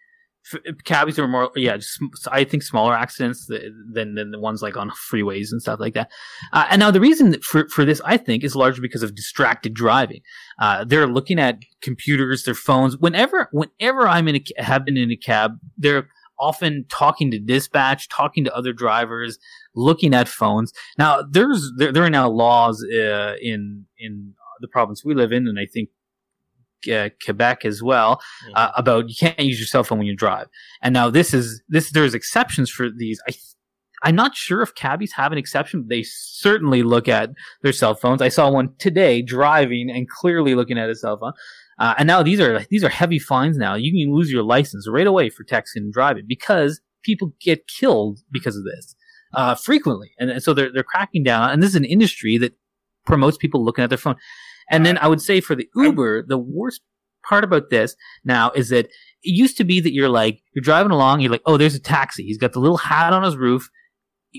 Cabbies are more, yeah, just, I think smaller accidents than than the ones like on freeways and stuff like that. Uh, and now the reason for for this, I think, is largely because of distracted driving. Uh, they're looking at computers, their phones. Whenever whenever I'm in a have been in a cab, they're often talking to dispatch, talking to other drivers, looking at phones. Now there's there, there are now laws uh, in in the province we live in, and I think. Uh, Quebec as well uh, about you can't use your cell phone when you drive. And now this is this there's exceptions for these. I I'm not sure if cabbies have an exception. But they certainly look at their cell phones. I saw one today driving and clearly looking at his cell phone. Uh, and now these are these are heavy fines. Now you can lose your license right away for texting and driving because people get killed because of this uh, frequently. And, and so they're they're cracking down. And this is an industry that promotes people looking at their phone. And then I would say for the Uber, the worst part about this now is that it used to be that you're like you're driving along, you're like, oh, there's a taxi. He's got the little hat on his roof.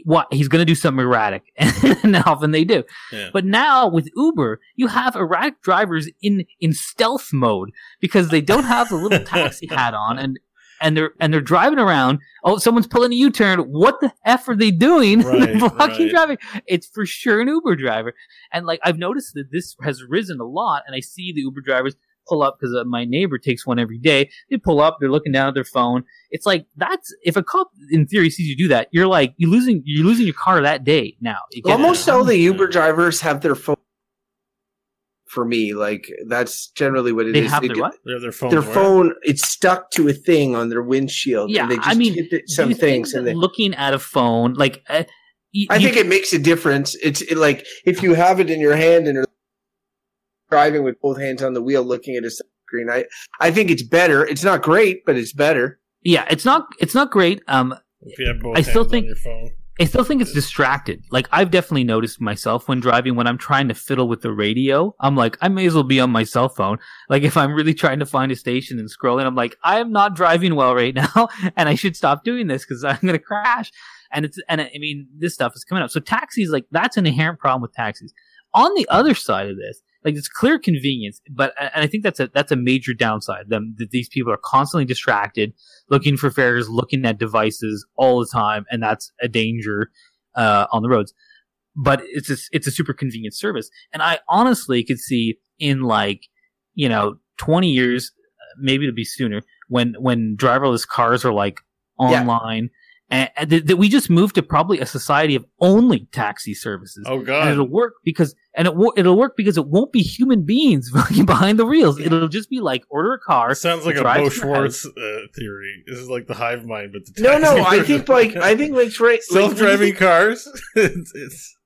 What he's going to do something erratic, and often they do. Yeah. But now with Uber, you have erratic drivers in in stealth mode because they don't have the little taxi hat on, and and they're and they're driving around. Oh, someone's pulling a U turn. What the f are they doing? they're blocking right. traffic. It's for sure an Uber driver. And like I've noticed that this has risen a lot, and I see the Uber drivers pull up because uh, my neighbor takes one every day. They pull up, they're looking down at their phone. It's like that's if a cop in theory sees you do that, you're like you losing you're losing your car that day. Now Almost all the Uber drivers have their phone. For me, like that's generally what it is. they have They their get- what? Their phone. Their where? phone, it's stuck to a thing on their windshield. Yeah, and they just I mean, hit the- some things, and they, looking at a phone like. Uh, y- I you- think it makes a difference. It's it, like if you have it in your hand and you're driving with both hands on the wheel, looking at a screen. I I think it's better. It's not great, but it's better. yeah, it's not it's not great. Um, If you have both I still hands on think- your phone. I still think it's distracted. Like I've definitely noticed myself when driving when I'm trying to fiddle with the radio. I'm like, I may as well be on my cell phone. Like if I'm really trying to find a station and scrolling, I'm like, I am not driving well right now, and I should stop doing this because I'm gonna crash. And it's and I mean this stuff is coming up. So taxis, like that's an inherent problem with taxis. On the other side of this, like it's clear convenience, but and I think that's a that's a major downside. Them that these people are constantly distracted, looking for fares, looking at devices all the time, and that's a danger uh, on the roads. But it's a, it's a super convenient service, and I honestly could see in like you know twenty years, maybe to be sooner, when when driverless cars are like online and, and that, that we just moved to probably a society of only taxi services. Oh and god. it'll work because and it wo- it'll work because it won't be human beings behind the wheels. It'll just be like order a car. It sounds like a drive Beau to your house. Schwartz uh, theory. This is like the hive mind, but the No, no, I think like I think Mike's right. Like, when self-driving think cars. it's, it's,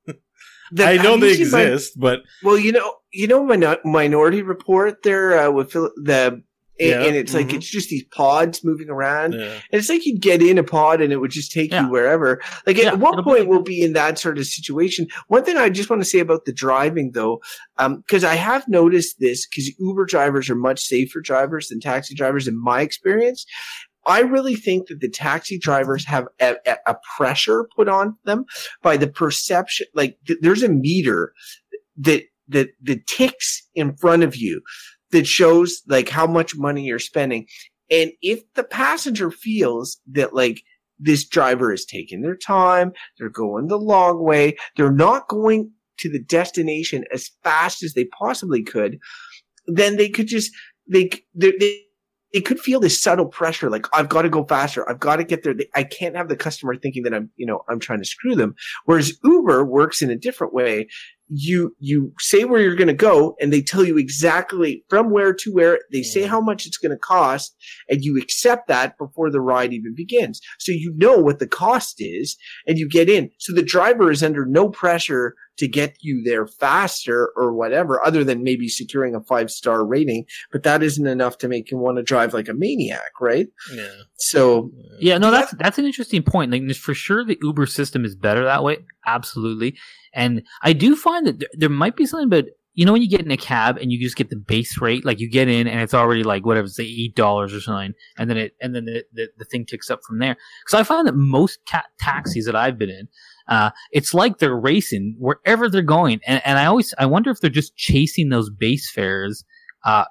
that- I know have they you seen my- exist, but well, you know, you know, Mino- Minority Report there uh, with Phil- the. And- Yeah, and it's like mhm. it's just these pods moving around, yeah. and it's like you'd get in a pod and it would just take Yeah. you wherever. Like, Yeah, at what it'll be point we'll be in that sort of situation? One thing I just want to say about the driving, though, because I have noticed this, because Uber drivers are much safer drivers than taxi drivers, in my experience. I really think that the taxi drivers have a, a- a pressure put on them by the perception. Like, th- there's a meter that that that ticks in front of you that shows like how much money you're spending. And if the passenger feels that like this driver is taking their time, they're going the long way, they're not going to the destination as fast as they possibly could, then they could just they they, they could feel this subtle pressure, like I've got to go faster. I've got to get there. I can't have the customer thinking that I'm, you know, I'm trying to screw them. Whereas Uber works in a different way. You you say where you're going to go, and they tell you exactly from where to where. They say how much it's going to cost, and you accept that before the ride even begins. So you know what the cost is, and you get in. So the driver is under no pressure to get you there faster or whatever, other than maybe securing a five star rating. But that isn't enough to make you want to drive like a maniac, right? Yeah. So Yeah, no, that's that's an interesting point. Like for sure, the Uber system is better that way. Absolutely, and I do find that there, there might be something, but you know, when you get in a cab and you just get the base rate, like you get in and it's already like whatever, say eight dollars or something, and then it and then the, the, the thing ticks up from there. Because I find that most ca- taxis that I've been in, uh, it's like they're racing wherever they're going, and and I always I wonder if they're just chasing those base fares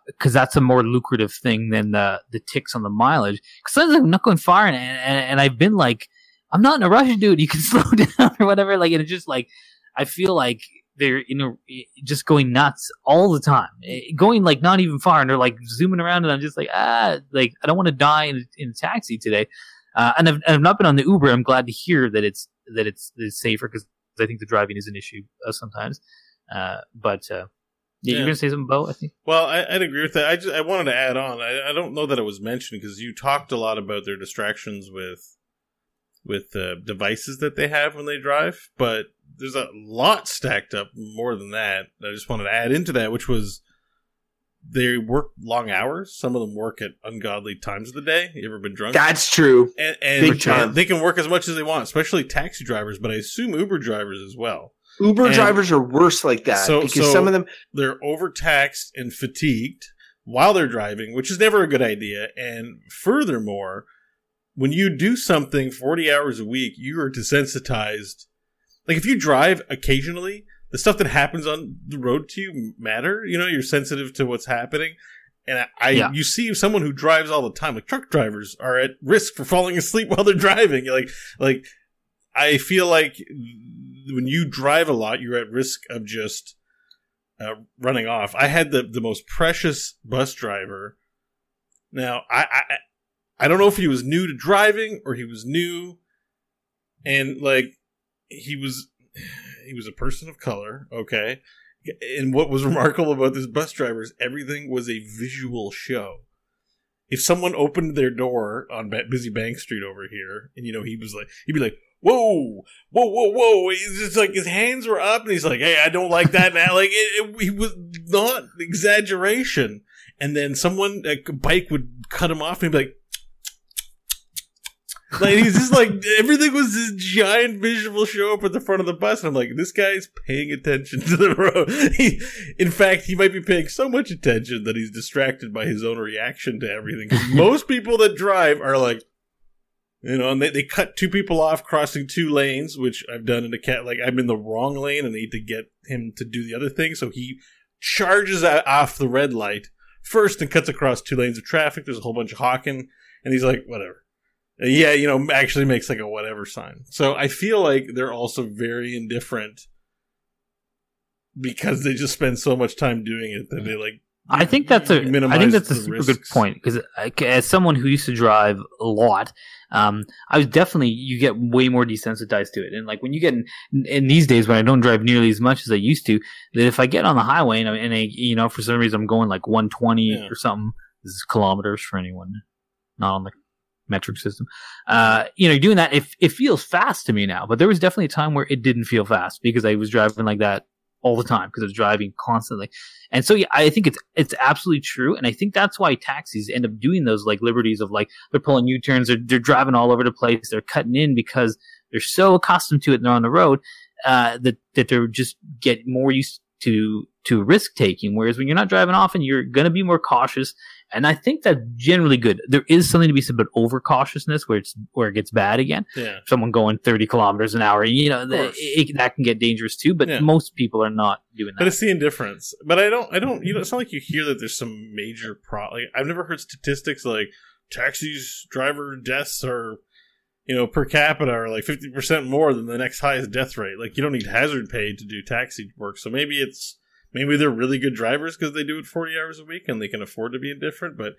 because that's a more lucrative thing than the the ticks on the mileage. Because I'm not going far, and, and and I've been like, I'm not in a rush, dude. You can slow down or whatever. Like, and it's just like I feel like they're you know just going nuts all the time, going like not even far, and they're like zooming around, and I'm just like ah, like I don't want to die in, in a taxi today. Uh, and, I've, and I've not been on the Uber. I'm glad to hear that it's that it's, it's safer because I think the driving is an issue uh, sometimes. Uh, but uh, yeah, you're gonna say something, Beau? I think. Well, I, I'd agree with that. I just I wanted to add on. I, I don't know that it was mentioned because you talked a lot about their distractions with with uh, devices that they have when they drive, but there's a lot stacked up more than that. I just wanted to add into that, which was they work long hours. Some of them work at ungodly times of the day. You ever been drunk? that's true. and, and Big time. they can work as much as they want, especially taxi drivers, but I assume Uber drivers as well. Uber And- drivers are worse like that So- because so- some of them they're overtaxed and fatigued while they're driving, which is never a good idea. And furthermore, when you do something 40 hours a week, you are desensitized. Like if you drive occasionally, the stuff that happens on the road to you matter. You know, you're sensitive to what's happening. And I, I Yeah. you see someone who drives all the time, like truck drivers, are at risk for falling asleep while they're driving. You're like, like I feel like when you drive a lot, you're at risk of just uh, running off. I had the the most precious bus driver. Now I, I I don't know if he was new to driving or he was new, and like he was he was a person of color. Okay, and what was remarkable about this bus driver is everything was a visual show. If someone opened their door on Busy Bank Street over here, and you know he was like, he'd be like, "Whoa, whoa, whoa, whoa!" He's just like his hands were up, and he's like, "Hey, I don't like that now." like it, it, he was not exaggeration. And then someone a bike would cut him off, and he'd be like, like he's just like everything was this giant visual show up at the front of the bus, and I'm like, this guy's paying attention to the road. He, in fact, he might be paying so much attention that he's distracted by his own reaction to everything. most people that drive are like, you know, and they, they cut two people off crossing two lanes, which I've done in a cat. Like I'm in the wrong lane and I need to get him to do the other thing, so he charges off the red light first and cuts across two lanes of traffic. There's a whole bunch of hawking, and he's like, whatever. Yeah, you know, actually makes like a whatever sign. So I feel like they're also very indifferent because they just spend so much time doing it that they like I think that's a. I think that's a good point because as someone who used to drive a lot, um, I was definitely you get way more desensitized to it, and like when you get in, in these days when I don't drive nearly as much as I used to, that if I get on the highway and, I, and I, you know for some reason I'm going like 120 Yeah. or something, this is kilometers for anyone not on the metric system. Uh, you know, doing that, it, it feels fast to me now, but there was definitely a time where it didn't feel fast because I was driving like that all the time because I was driving constantly. And so, yeah, I think it's, it's absolutely true. And I think that's why taxis end up doing those like liberties of like, they're pulling U-turns, they're, they're driving all over the place, they're cutting in because they're so accustomed to it and they're on the road, uh, that, that they're just get more used to, to risk taking. Whereas when you're not driving often, you're going to be more cautious. And I think that's generally good. There is something to be said about overcautiousness where it's, where it gets bad again Yeah. someone going 30 kilometers an hour, you know, that, it, that can get dangerous too, but Yeah. most people are not doing that. But it's the indifference. But I don't. I don't. You know, it's not like you hear that there's some major pro. Like, I've never heard statistics like taxis driver deaths are, you know, per capita are like fifty percent more than the next highest death rate. Like, you don't need hazard pay to do taxi work. So maybe it's maybe they're really good drivers because they do it forty hours a week and they can afford to be indifferent. But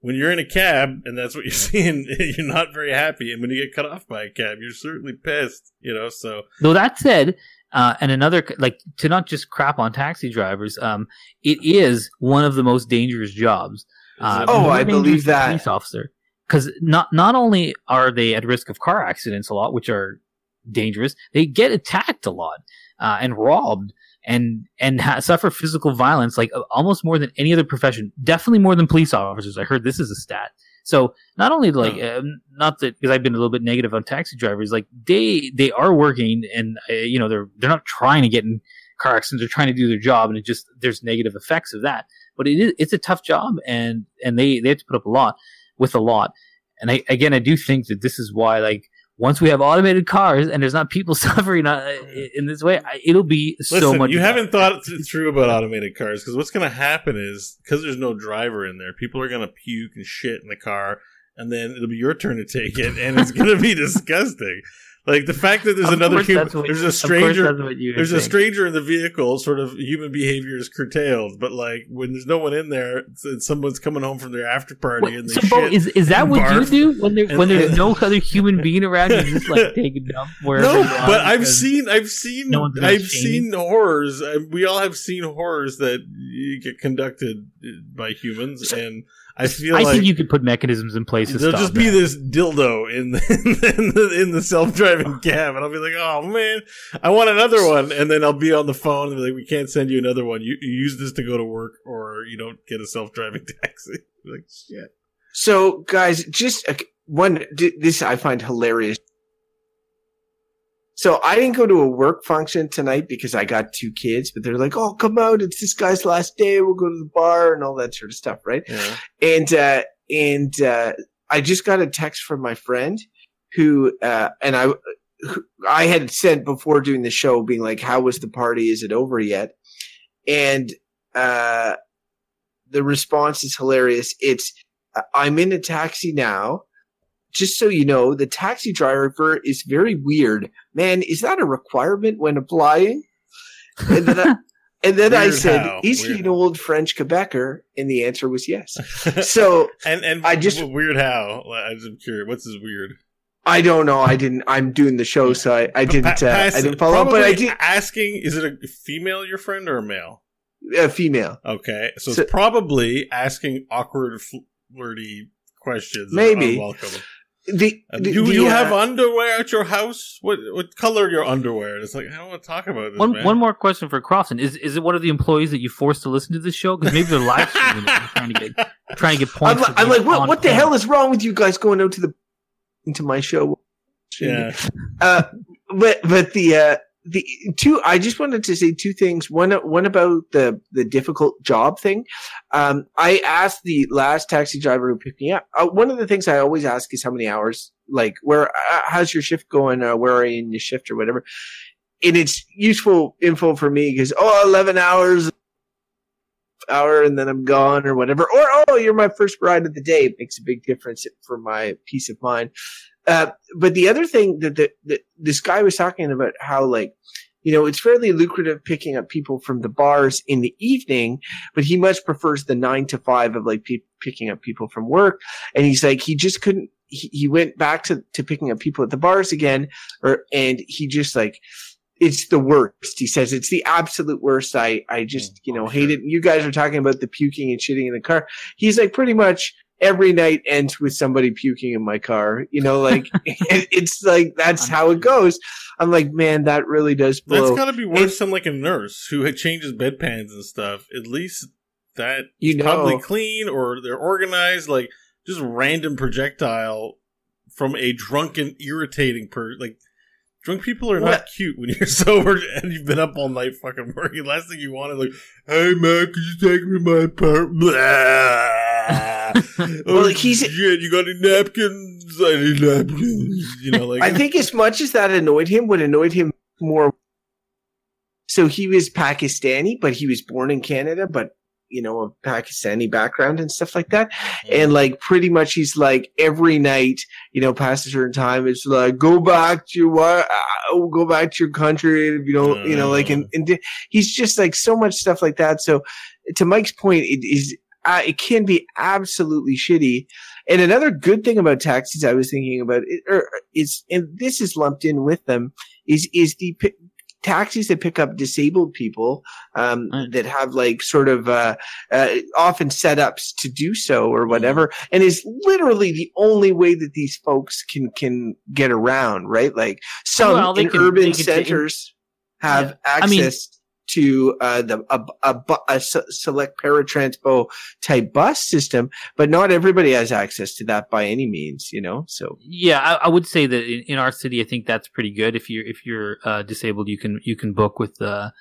when you're in a cab and that's what you're seeing, you're not very happy. And when you get cut off by a cab, you're certainly pissed. You know, so Though that said, uh, and another, like, to not just crap on taxi drivers, um, it is one of the most dangerous jobs. Uh, Oh, I believe that. Police officer. Because not, not only are they at risk of car accidents a lot, which are dangerous, they get attacked a lot, uh, and robbed and, and ha- suffer physical violence, like almost more than any other profession. Definitely more than police officers. I heard this is a stat. So not only like, um, not that, because I've been a little bit negative on taxi drivers, like they, they are working and, uh, you know, they're, they're not trying to get in car accidents. They're trying to do their job and it just, there's negative effects of that. But it is, it's a tough job and, and they, they have to put up a lot with a lot. And I, again, I do think that this is why, like, once we have automated cars and there's not people suffering uh, in this way, it'll be so Listen, much. you better. haven't thought through about automated cars because what's going to happen is because there's no driver in there, people are going to puke and shit in the car, and then it'll be your turn to take it, and it's going to be disgusting. Like the fact that there's Of another human, there's a stranger, that's what you would there's a stranger in the vehicle. Sort of human behavior is curtailed, but like when there's no one in there, it's someone's coming home from their after party Wait, and they so, Beau, shit. is is that and what you do when there And- when there's and- no other human being around? You just like take a dump wherever. No, but I've seen, I've seen, No I've seen horrors. Uh, We all have seen horrors that you get conducted uh, by humans, and I feel I like think you could put mechanisms in place to there'll stop just be that. this dildo in the, in the in the self-driving cab, and I'll be like, "Oh man, I want another one," and then I'll be on the phone and be like, "We can't send you another one. You, you use this to go to work, or you don't get a self-driving taxi." like shit. So, guys, just one. This I find hilarious. So I didn't go to a work function tonight because I got two kids, but they're like, "Oh, come out! It's this guy's last day. We'll go to the bar and all that sort of stuff, right?" Yeah. And uh, and uh, I just got a text from my friend who uh, and I who I had sent before doing the show, being like, "How was the party? Is it over yet?" And uh, the response is hilarious. It's I'm in a taxi now. Just so you know, the taxi driver is very weird. Man, is that a requirement when applying? And then I, and then I said, how? "Is he an old French Quebecer?" And the answer was yes. So and and I just- weird how I'm just curious. What's his weird? I don't know. I didn't. I'm doing the show, so I, I didn't. Pa- Uh, I didn't follow up, but I did. Asking, is it a female your friend or a male? A female, Okay, so, So- it's probably asking awkward, flirty questions. Maybe. Welcome. The, the- you the, you uh, have underwear at your house? What what color your underwear? It's like I don't want to talk about this. One man. one more question for Crofton is is it one of the employees that you forced to listen to this show because maybe they're live streaming it trying to get trying to get I'm, points. I'm like, what? What the point. hell is wrong with you guys going out to the into my show? Yeah, Uh, but but the uh, the two. I just wanted to say two things. One one about the the difficult job thing. Um, I asked the last taxi driver who picked me up. Uh, one of the things I always ask is how many hours. Like, where? Uh, how's your shift going? Uh, where are you in your shift or whatever? And it's useful info for me because oh, 11 hours hour and then I'm gone or whatever. Or oh, you're my first ride of the day. It makes a big difference for my peace of mind. Uh, but the other thing that, the, that this guy was talking about how like you know, it's fairly lucrative picking up people from the bars in the evening, but he much prefers the nine to five of like picking up people from work. And he's like, he just couldn't, he, he went back to, to picking up people at the bars again, or, and he just like, it's the worst. He says it's the absolute worst. I, I just, you know, hate it. You guys are talking about the puking and shitting in the car. He's like pretty much every night ends with somebody puking in my car. You know, like it, it's like that's how it goes. I'm like, man, that really does blow. That's got to be worse than like a nurse who had changes bedpans and stuff. At least that You is probably clean or they're organized. Like just random projectile from a drunken, irritating per like. Drunk people are not cute when you're sober and you've been up all night fucking working. Last thing you want is like, "Hey man, could you take me to my apartment?" oh Well, he's- shit, you got any napkins? I need napkins. You know, like I think as much as that annoyed him, what annoyed him more. So he was Pakistani, but he was born in Canada, but you know, a Pakistani background and stuff like that. And like pretty much he's like every night, you know, past a certain time, it's like, go back to your, uh, go back to your country. if You know, you know, like, and, and he's just like so much stuff like that. So to Mike's point, it is, uh, it can be absolutely shitty. And another good thing about taxis, I was thinking about it, or is, and this is lumped in with them, is is the pi- taxis that pick up disabled people um, Right. that have like sort of uh, uh, often setups to do so or whatever, and is literally the only way that these folks can can get around, right? Like some Well, in can- urban they can take- centers have I mean- access. To uh, the a, a, a select Para Transpo type bus system, but not everybody has access to that by any means, you know. So Yeah, I, I would say that in, in our city, I think that's pretty good. If you're if you're uh, disabled, you can you can book with the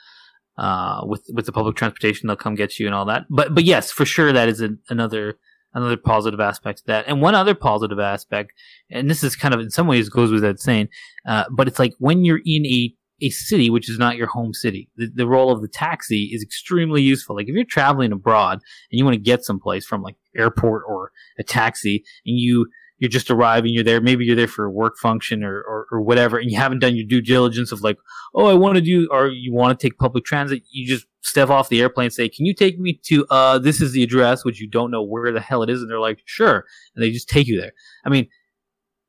uh, with with the public transportation. They'll come get you and all that. But but yes, for sure, that is a, another another positive aspect to that. And one other positive aspect, and this is kind of in some ways goes without saying, uh, but it's like when you're in a a city which is not your home city, the, the role of the taxi is extremely useful. Like if you're traveling abroad and you want to get someplace from like airport or a taxi, and you you're just arriving, you're there, maybe you're there for a work function or, or, or whatever, and you haven't done your due diligence of like, oh, I want to do, or you want to take public transit, you just step off the airplane and say, can you take me to, uh, this is the address, which you don't know where the hell it is. And they're like, sure. And they just take you there. I mean,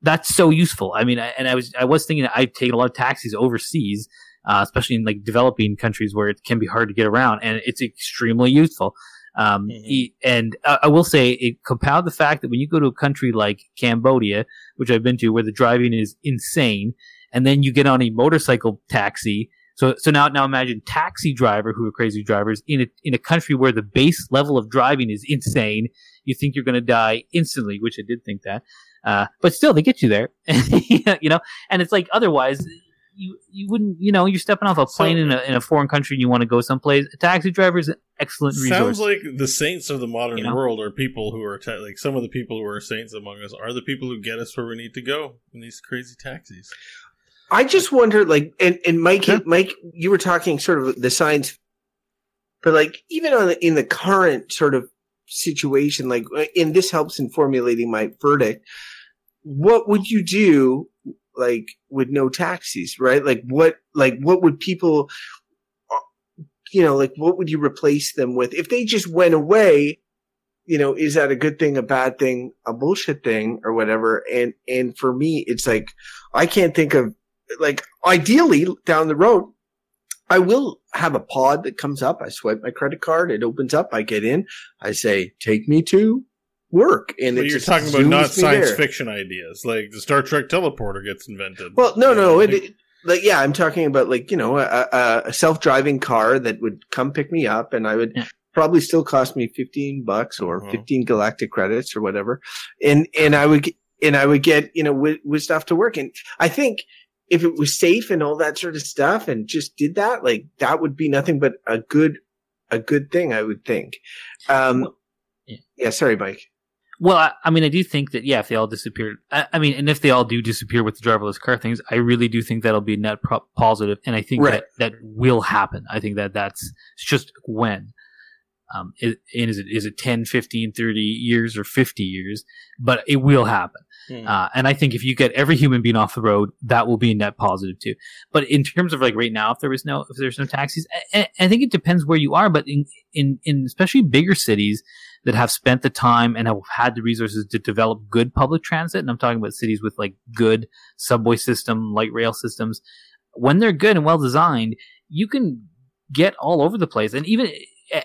that's so useful. I mean, I, and I was, I was thinking that I've taken a lot of taxis overseas, uh, especially in like developing countries where it can be hard to get around and it's extremely useful. Um, Mhm. e- and uh, I will say it compound the fact that when you go to a country like Cambodia, which I've been to, where the driving is insane, and then you get on a motorcycle taxi. So, so now, now imagine taxi driver who are crazy drivers in a, in a country where the base level of driving is insane. You think you're going to die instantly, which I did think that. Uh, but still, they get you there, you know. And it's like otherwise, you you wouldn't, you know, you're stepping off a plane in a in a foreign country and you want to go someplace. A taxi driver is an excellent resource. Sounds like the saints of the modern You know? world are people who are ta- like some of the people who are saints among us are the people who get us where we need to go in these crazy taxis. I just wonder, like, and, and Mike, Sure. Mike, you were talking sort of the science, but like, even on the, in the current sort of situation, like, and this helps in formulating my verdict. What would you do, like, with no taxis, right? Like, what, like, what would people, uh, you know, like, what would you replace them with if they just went away? You know, is that a good thing, a bad thing, a bullshit thing, or whatever? And and for me, it's like I can't think of like ideally down the road, I will have a pod that comes up. I swipe my credit card, it opens up, I get in, I say, take me to work. And But it you're just talking about not science there. fiction ideas, like the Star Trek teleporter gets invented. Well, no, no, it, like- it- like yeah, I'm talking about like you know a, a, a self-driving car that would come pick me up, and I would Yeah. probably still cost me 15 bucks or Mhm. 15 galactic credits or whatever, and and I would get- and I would get you know with, with stuff to work, and I think if it was safe and all that sort of stuff, and just did that, like that would be nothing but a good a good thing, I would think. Um, Yeah. yeah, sorry, Mike. Well, I, I mean, I do think that yeah, if they all disappeared, I, I mean, and if they all do disappear with the driverless car things, I really do think that'll be net pro- positive, and I think Right. that that will happen. I think that that's just when. Um, is, and is it is it 10, 15, 30 years or 50 years? But it will happen. Hmm. Uh, and I think if you get every human being off the road, that will be a net positive too. But in terms of like right now, if there was no, if there's no taxis, I, I think it depends where you are. But in, in, in especially bigger cities that have spent the time and have had the resources to develop good public transit, and I'm talking about cities with like good subway system, light rail systems, when they're good and well designed, you can get all over the place. And even,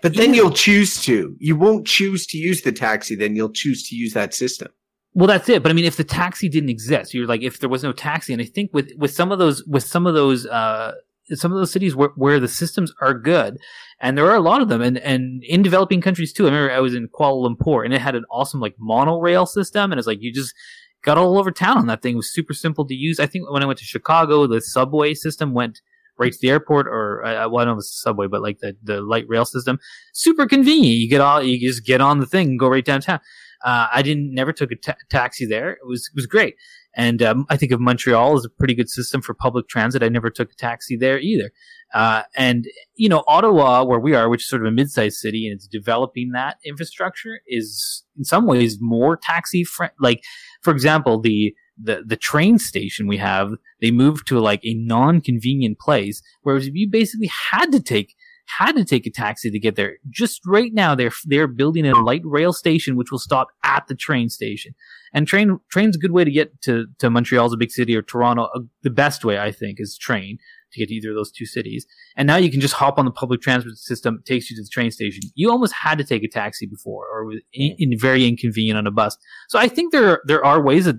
But then even- you'll choose to. You won't choose to use the taxi. Then you'll choose to use that system. Well, that's it. But I mean, if the taxi didn't exist, you're like, if there was no taxi, and I think with with some of those with some of those uh some of those cities where where the systems are good, and there are a lot of them, and and in developing countries too. I remember I was in Kuala Lumpur, and it had an awesome like monorail system, and it's like you just got all over town on that thing. It was super simple to use. I think when I went to Chicago, the subway system went right to the airport, or uh, well, I don't know if it's the subway, but like the the light rail system, super convenient. You get all you just get on the thing and go right downtown. Uh, I didn't never took a ta- taxi there. It was it was great, and um, I think of Montreal as a pretty good system for public transit. I never took a taxi there either. Uh, and you know, Ottawa, where we are, which is sort of a mid-sized city, and it's developing that infrastructure, is in some ways more taxi friendly. Like, for example, the the the train station we have, they moved to like a non-convenient place, whereas if you basically had to take had to take a taxi to get there. Just right now, they're they're building a light rail station which will stop at the train station. And train train's a good way to get to to Montreal's a big city or Toronto. Uh, the best way I think is train to get to either of those two cities. And now you can just hop on the public transport system. It takes you to the train station. You almost had to take a taxi before, or was in, in very inconvenient on a bus. So I think there there are ways that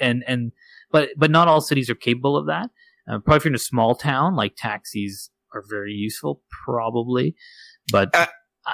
and and but but not all cities are capable of that. Uh, probably if you're in a small town, like taxis are very useful, probably. But Uh,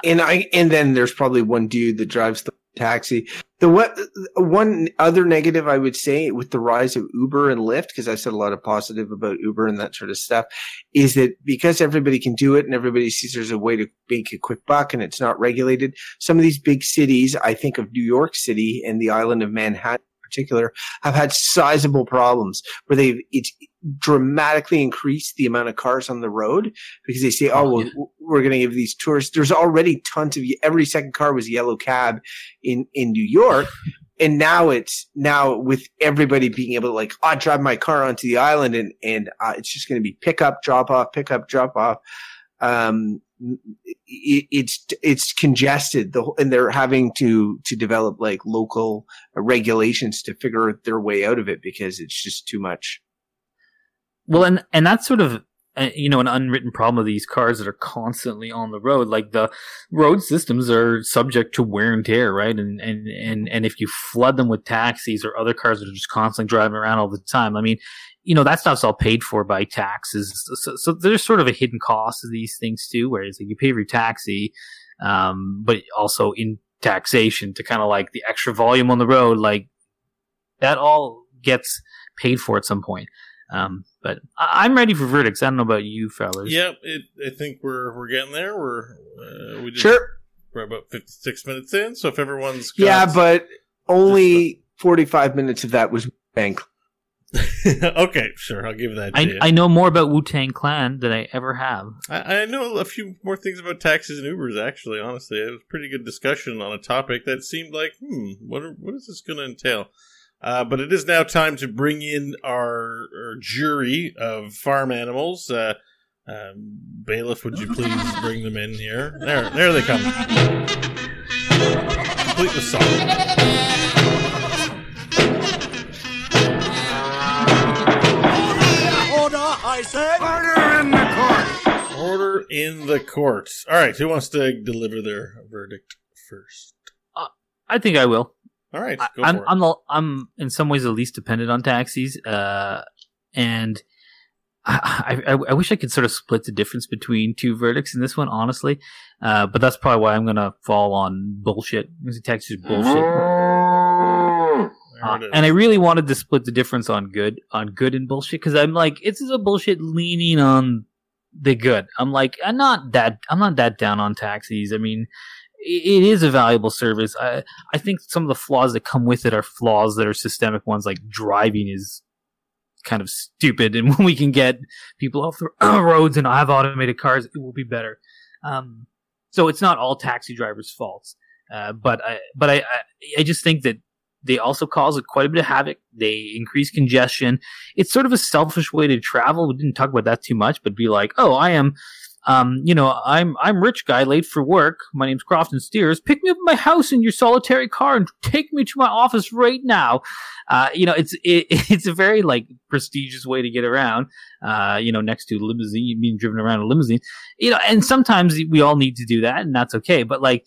and I and then there's probably one dude that drives the taxi. The what one other negative I would say with the rise of Uber and Lyft, because I've said a lot of positive about Uber and that sort of stuff, is that because everybody can do it and everybody sees there's a way to make a quick buck and it's not regulated. Some of these big cities, I think of New York City and the island of Manhattan particular, have had sizable problems where they've it's dramatically increased the amount of cars on the road because they say, oh, Oh, well, we're going to give these tourists. There's already tons of every second car was a yellow cab in in New York, and now it's now with everybody being able to like, oh, I drive my car onto the island, and and uh, it's just going to be pick up, drop off, pick up, drop off. Um, it, it's it's congested, the and they're having to to develop like local regulations to figure their way out of it because it's just too much. Well, and and that's sort of uh, you know an unwritten problem of these cars that are constantly on the road. Like the road systems are subject to wear and tear, right? And and and and if you flood them with taxis or other cars that are just constantly driving around all the time, I mean, you know that stuff's all paid for by taxes. So, so there's sort of a hidden cost of these things too, where it's like you pay for your taxi, um, but also in taxation to kind of like the extra volume on the road, like that all gets paid for at some point. Um, but I- I'm ready for verdicts. I don't know about you, fellas. Yep, it, I think we're we're getting there. We're uh, we just, Sure, We're about fifty six minutes in, so if everyone's got- yeah, but only forty five minutes of that was bank. okay, sure, I'll give that. To I, you. I know more about Wu Tang Clan than I ever have. I, I know a few more things about taxis and Ubers. Actually, honestly, it was a pretty good discussion on a topic that seemed like, hmm, what are, what is this going to entail? Uh, but it is now time to bring in our, our jury of farm animals. Uh, um, bailiff, would you please bring them in here? There, there they come. Complete with song. Order in the court. Order in the courts. All right, who wants to deliver their verdict first? I think I will. All right, I, go I'm for it. I'm the, I'm in some ways the least dependent on taxis, uh, and I, I I wish I could sort of split the difference between two verdicts in this one, honestly. Uh, but that's probably why I'm gonna fall on bullshit. Because taxis are bullshit. Uh, and I really wanted to split the difference on good, on good and bullshit, because I'm like, it's just a bullshit leaning on the good. I'm like, I'm not that, I'm not that down on taxis. I mean, it is a valuable service. I, I think some of the flaws that come with it are flaws that are systemic ones, like driving is kind of stupid. And when we can get people off the roads and have automated cars, it will be better. Um, so it's not all taxi drivers' faults. Uh, but I, but I, I, I just think that they also cause quite a bit of havoc. They increase congestion. It's sort of a selfish way to travel. We didn't talk about that too much, but be like, oh, I am um, you know, I'm I'm rich guy late for work. My name's Crofton Steers. Pick me up at my house in your solitary car and take me to my office right now. Uh, you know, it's it, it's a very like prestigious way to get around. Uh, you know, next to limousine, being driven around a limousine. You know, and sometimes we all need to do that, and that's okay. But like,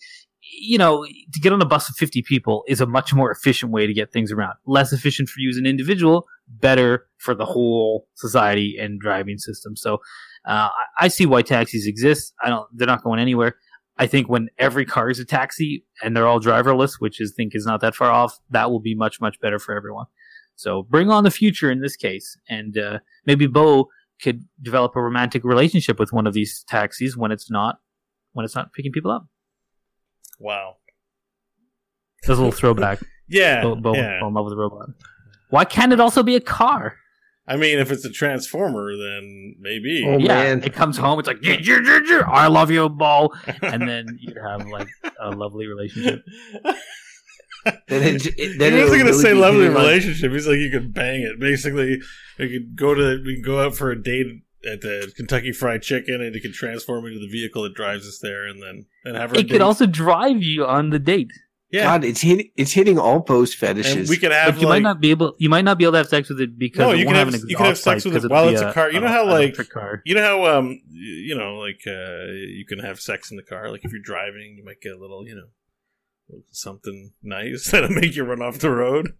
you know, to get on a bus of 50 people is a much more efficient way to get things around. Less efficient for you as an individual, better for the whole society and driving system. So uh, I, see why taxis exist. I don't. They're not going anywhere. I think when every car is a taxi and they're all driverless, which I think is not that far off, that will be much much better for everyone. So bring on the future in this case, and uh, maybe Beau could develop a romantic relationship with one of these taxis when it's not when it's not picking people up. Wow. That's a little throwback. Yeah. Beau, Beau yeah. fell in love with a robot. Why can't it also be a car? I mean, if it's a transformer, then maybe. Oh, yeah, man. it comes home. It's like, "Yeah, yeah, yeah, yeah, I love you, ball, and then you'd have like a lovely relationship. Then it, it, he wasn't gonna really say lovely hitting on- relationship. He's like you could bang it. Basically, you could go to we can go out for a date at the Kentucky Fried Chicken, and it can transform into the vehicle that drives us there, and then and have our It date. could also drive you on the date, yeah, God, it's hit, it's hitting all post and fetishes. we could have but you like might not be able. You might not be able to have sex with it because No, you won't can have, have- an you can have sex with it'll while it's a car. You know how, like, electric car. You know how um you know like uh you can have sex in the car. Like if you're driving, you might get a little you know something nice that'll make you run off the road.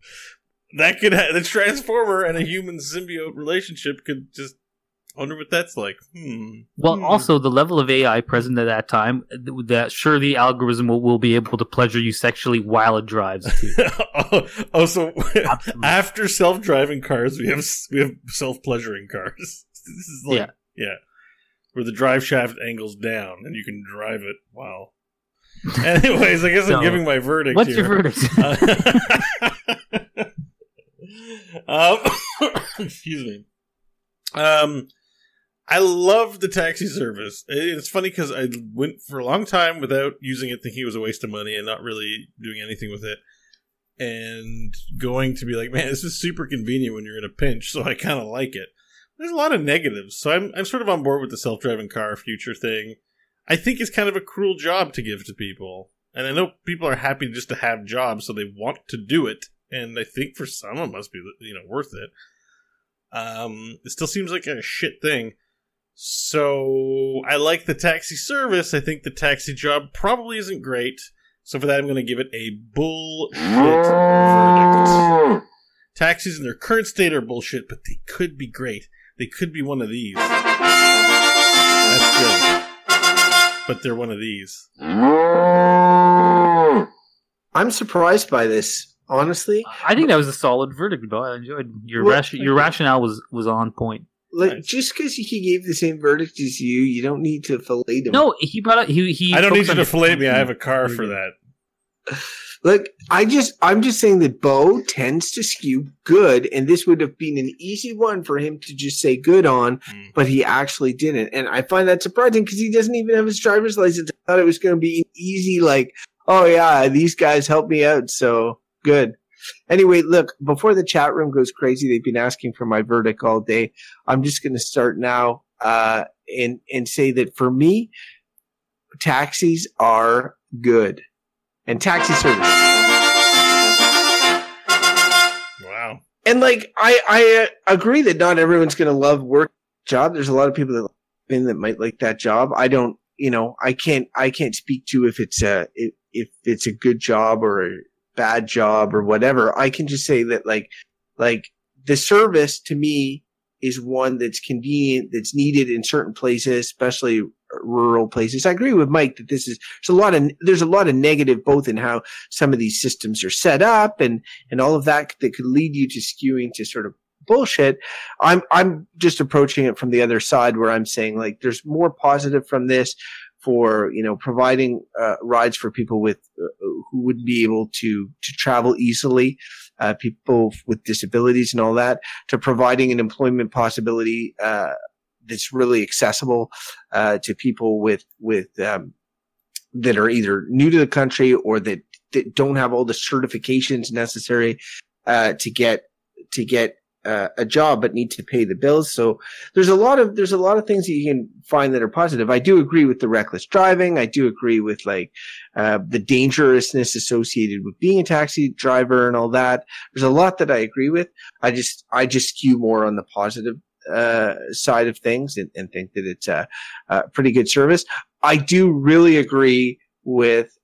That could ha- the transformer and a human symbiote relationship could just I wonder what that's like. Hmm. Well, Hmm. also the level of AI present at that time, that sure the algorithm will, will be able to pleasure you sexually while it drives oh, oh, so Absolutely. after self-driving cars, we have we have self-pleasuring cars. This is like Yeah. yeah, where the drive shaft angles down and you can drive it. Wow. Anyways, I guess So, I'm giving my verdict. What's here. your verdict? Uh, um, excuse me. Um, I love the taxi service. It's funny because I went for a long time without using it, thinking it was a waste of money and not really doing anything with it. And going to be like, man, this is super convenient when you're in a pinch, so I kind of like it. There's a lot of negatives, so I'm I'm sort of on board with the self driving car future thing. I think it's kind of a cruel job to give to people. And I know people are happy just to have jobs, so they want to do it. And I think for some it must be, you know, worth it. Um, it still seems like a shit thing. So I like the taxi service. I think the taxi job probably isn't great. So for that, I'm going to give it a bullshit verdict. Taxis in their current state are bullshit, but they could be great. They could be one of these. That's good. But they're one of these. I'm surprised by this, honestly. I think that was a solid verdict, Beau. I enjoyed your Well, ration, your rationale was was on point. Like Nice. just because he gave the same verdict as you, you don't need to fillet him. No, he brought up he he. I don't need you to fillet me. I have a car for that. Look, I just I'm just saying that Beau tends to skew good, and this would have been an easy one for him to just say good on, Mm. but he actually didn't. And I find that surprising because he doesn't even have his driver's license. I thought it was gonna be an easy, like, oh yeah, these guys helped me out, so good. Anyway, look, before the chat room goes crazy, they've been asking for my verdict all day. I'm just gonna start now uh and and say that for me, taxis are good. And taxi service. Wow. And like I I uh, agree that not everyone's going to love work job. There's a lot of people that in that might like that job. I don't, you know, I can't I can't speak to if it's a if, if it's a good job or a bad job or whatever. I can just say that like like the service to me is one that's convenient, that's needed in certain places, especially rural places. I agree with Mike that this is there's a lot of there's a lot of negative both in how some of these systems are set up and and all of that that could lead you to skewing to sort of bullshit. I'm I'm just approaching it from the other side where I'm saying like there's more positive from this for you know providing uh, rides for people with uh, who wouldn't be able to to travel easily, uh, people with disabilities and all that, to providing an employment possibility uh, that's really accessible uh, to people with with um, that are either new to the country or that that don't have all the certifications necessary uh, to get to get uh, a job but need to pay the bills. So there's a lot of there's a lot of things that you can find that are positive. I do agree with the reckless driving. I do agree with like uh, the dangerousness associated with being a taxi driver and all that. There's a lot that I agree with. I just I just skew more on the positive uh, side of things and, and think that it's a, a pretty good service. I do really agree with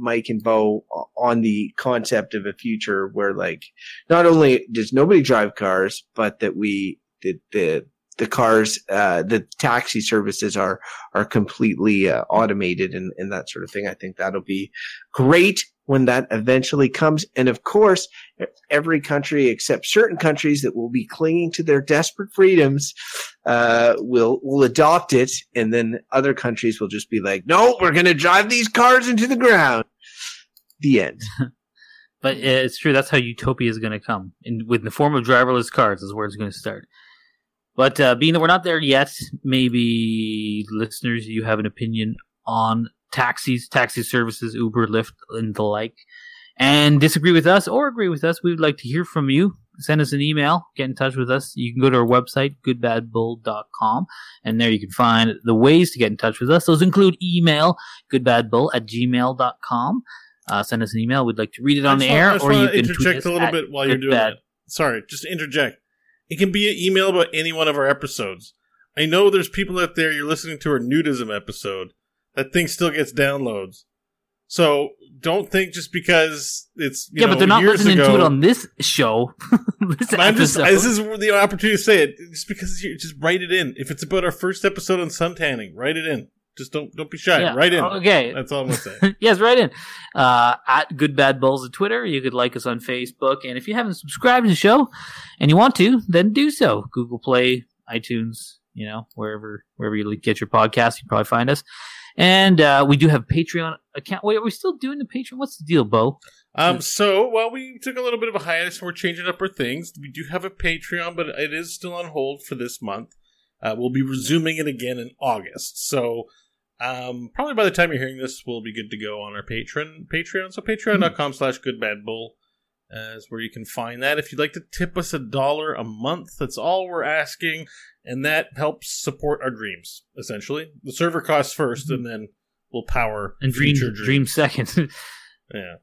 Mike and Bo on the concept of a future where like not only does nobody drive cars, but that we that the the cars uh, the taxi services are are completely uh, automated and, and that sort of thing. I think that'll be great when that eventually comes. And of course, every country except certain countries that will be clinging to their desperate freedoms uh, will will adopt it, and then other countries will just be like, "No, we're going to drive these cars into the ground." The end. but it's true. That's how utopia is going to come, in with the form of driverless cars is where it's going to start. But uh, being that we're not there yet, maybe listeners, you have an opinion on taxis, taxi services, Uber, Lyft, and the like, and disagree with us or agree with us, we would like to hear from you. Send us an email, get in touch with us. You can go to our website, goodbadbull.com, and there you can find the ways to get in touch with us. Those include email, goodbadbull at gmail.com. Uh, send us an email. We'd like to read it on the air, or you can interject a little bit while you're doing bad. Sorry, just interject. It can be an email about any one of our episodes. I know there's people out there you're listening to our nudism episode that thing still gets downloads. So don't think just because it's yeah, know, but they're not listening ago, to it on this show. this I'm just, this is the opportunity to say it. Just because you just write it in. If it's about our first episode on suntanning, write it in. Just don't don't be shy. Yeah, Write in. Okay. That's all I'm gonna say. yes, right in. Uh, at Good Bad Bulls on Twitter. You could like us on Facebook. And if you haven't subscribed to the show and you want to, then do so. Google Play, iTunes, you know, wherever wherever you get your podcast, you probably find us. And uh, we do have a Patreon account. Wait, are we still doing the Patreon? What's the deal, Beau? Um, so while we took a little bit of a hiatus and we're changing up our things, we do have a Patreon, but it is still on hold for this month. Uh, we'll be resuming it again in August. So um, probably by the time you're hearing this, we'll be good to go on our patron Patreon. So patreon.com slash goodbadbull uh, is where you can find that. If you'd like to tip us a dollar a month, that's all we're asking, and that helps support our dreams. Essentially, the server costs 1st and then we'll power And Dream, future Dream second. Yeah.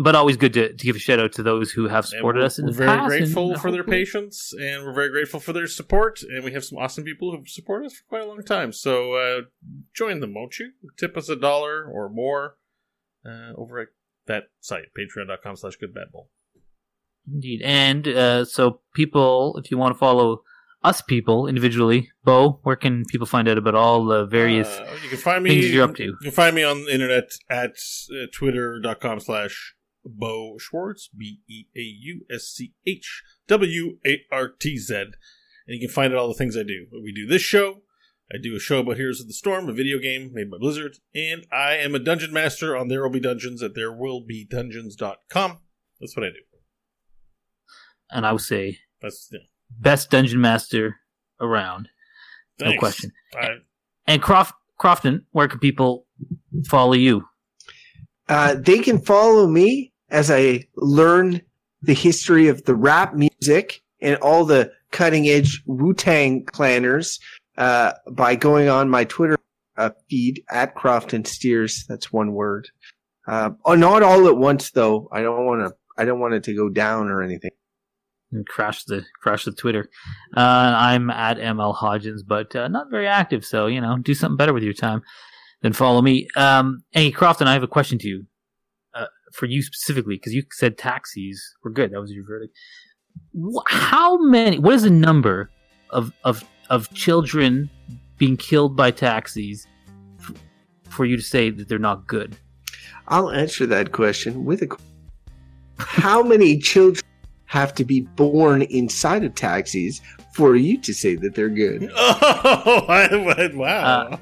But always good to, to give a shout out to those who have supported us in we're the very past. and grateful for their patience, and we're very grateful for their support. And we have some awesome people who've supported us for quite a long time. So uh, join them, won't you? Tip us a dollar or more uh, over at that site, patreon.com slash goodbadbull. Indeed. And uh, so, people, if you want to follow us people individually, Beau, where can people find out about all the various. Uh, you can find me. things you're up to. You can find me on the internet at uh, twitter.com slash Beau Schwartz, B E A U S C H W A R T Z. And you can find out all the things I do. We do this show. I do a show about Heroes of the Storm, a video game made by Blizzard. And I am a dungeon master on There Will Be Dungeons at therewillbedungeons.com. That's what I do. and I would say, That's, yeah. best dungeon master around. No question. I, And Croft, Crofton, where can people follow you? Uh, they can follow me as I learn the history of the rap music and all the cutting edge Wu Tang planners uh, by going on my Twitter uh, feed at Crofton Steers. That's one word. Uh, oh, not all at once though. I don't want to. I don't want it to go down or anything. And crash the crash the Twitter. Uh, I'm at ML Hodgins, but uh, not very active. So you know, do something better with your time than follow me. Um, hey, Crofton, I have a question to you, uh, for you specifically, because you said taxis were good. That was your verdict. How many? What is the number of of of children being killed by taxis f- for you to say that they're not good? I'll answer that question with a. How many children have to be born inside of taxis for you to say that they're good? oh, I, I- wow. Uh,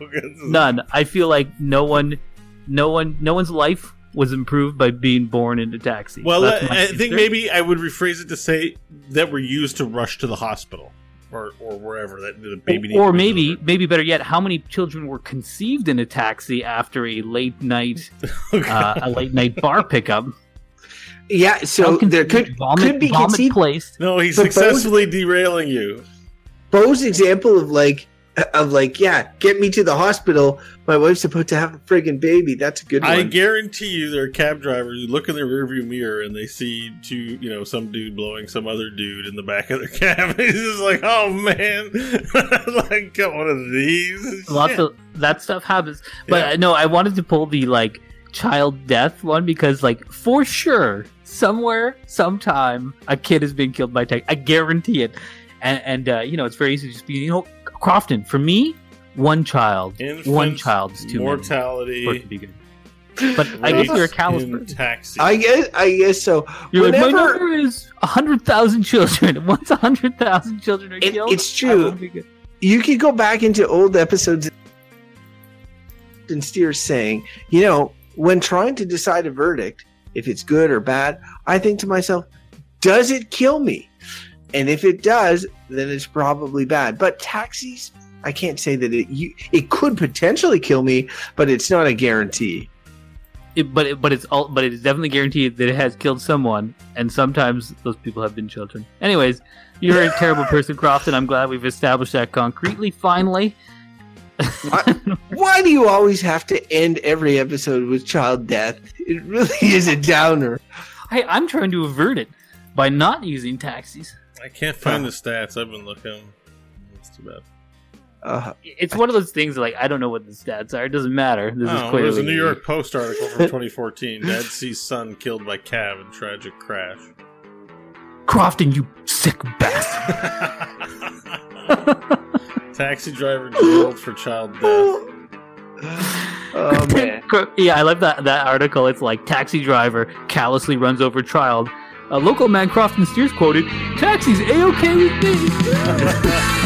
None. I feel like no one, no one, no one's life was improved by being born into taxi. Well, That's I, my think maybe I would rephrase it to say that we're used to rush to the hospital. or or wherever that the baby. needed or maybe delivered. maybe better yet, how many children were conceived in a taxi after a late night uh, a late night bar pickup? Yeah, so there could vomit, could be vomit conceived. placed. no, he's but both- successfully derailing you. Beau's example of like of like, yeah, get me to the hospital. My wife's supposed to have a friggin' baby. That's a good one. I guarantee you, there are cab drivers who look in their rearview mirror and they see two, you know, some dude blowing some other dude in the back of their cab. He's just like, oh man, like got one of these. Lots Shit. of that stuff happens. But Yeah. uh, no, I wanted to pull the like child death one because like for sure somewhere sometime a kid has been killed by tech. I guarantee it. And and uh, you know it's very easy to just be you know Crofton for me one child Infant one child is too many mortality. for to be good. But I guess you're a callous in person. taxi. I guess I guess so. You're like, my Whenever- number is hundred thousand children. Once hundred thousand children are It- killed, it's true. won't be good. you could go back into old episodes and steer saying, you know, when trying to decide a verdict, if it's good or bad, I think to myself, does it kill me? And if it does, then it's probably bad. But taxis, I can't say that it you, it could potentially kill me, but it's not a guarantee. It, but it, but it's all but it is definitely guaranteed that it has killed someone, and sometimes those people have been children. Anyways, you're a terrible person, Crofton. I'm glad we've established that concretely. Finally, Why do you always have to end every episode with child death? It really is a downer. hey, I'm trying to avert it by not using taxis. I can't find the stats. I've been looking. That's too bad. Uh, It's one of those things like I don't know what the stats are. It doesn't matter. This is Oh, clearly there's a New York Post article from 2014. Dad sees son killed by cab in tragic crash. Crofton, you sick bastard. Taxi driver jailed for child death. oh man. yeah, I love that that article. It's like taxi driver callously runs over child. A local man Crofton Steers quoted, "Taxi's a okay with me."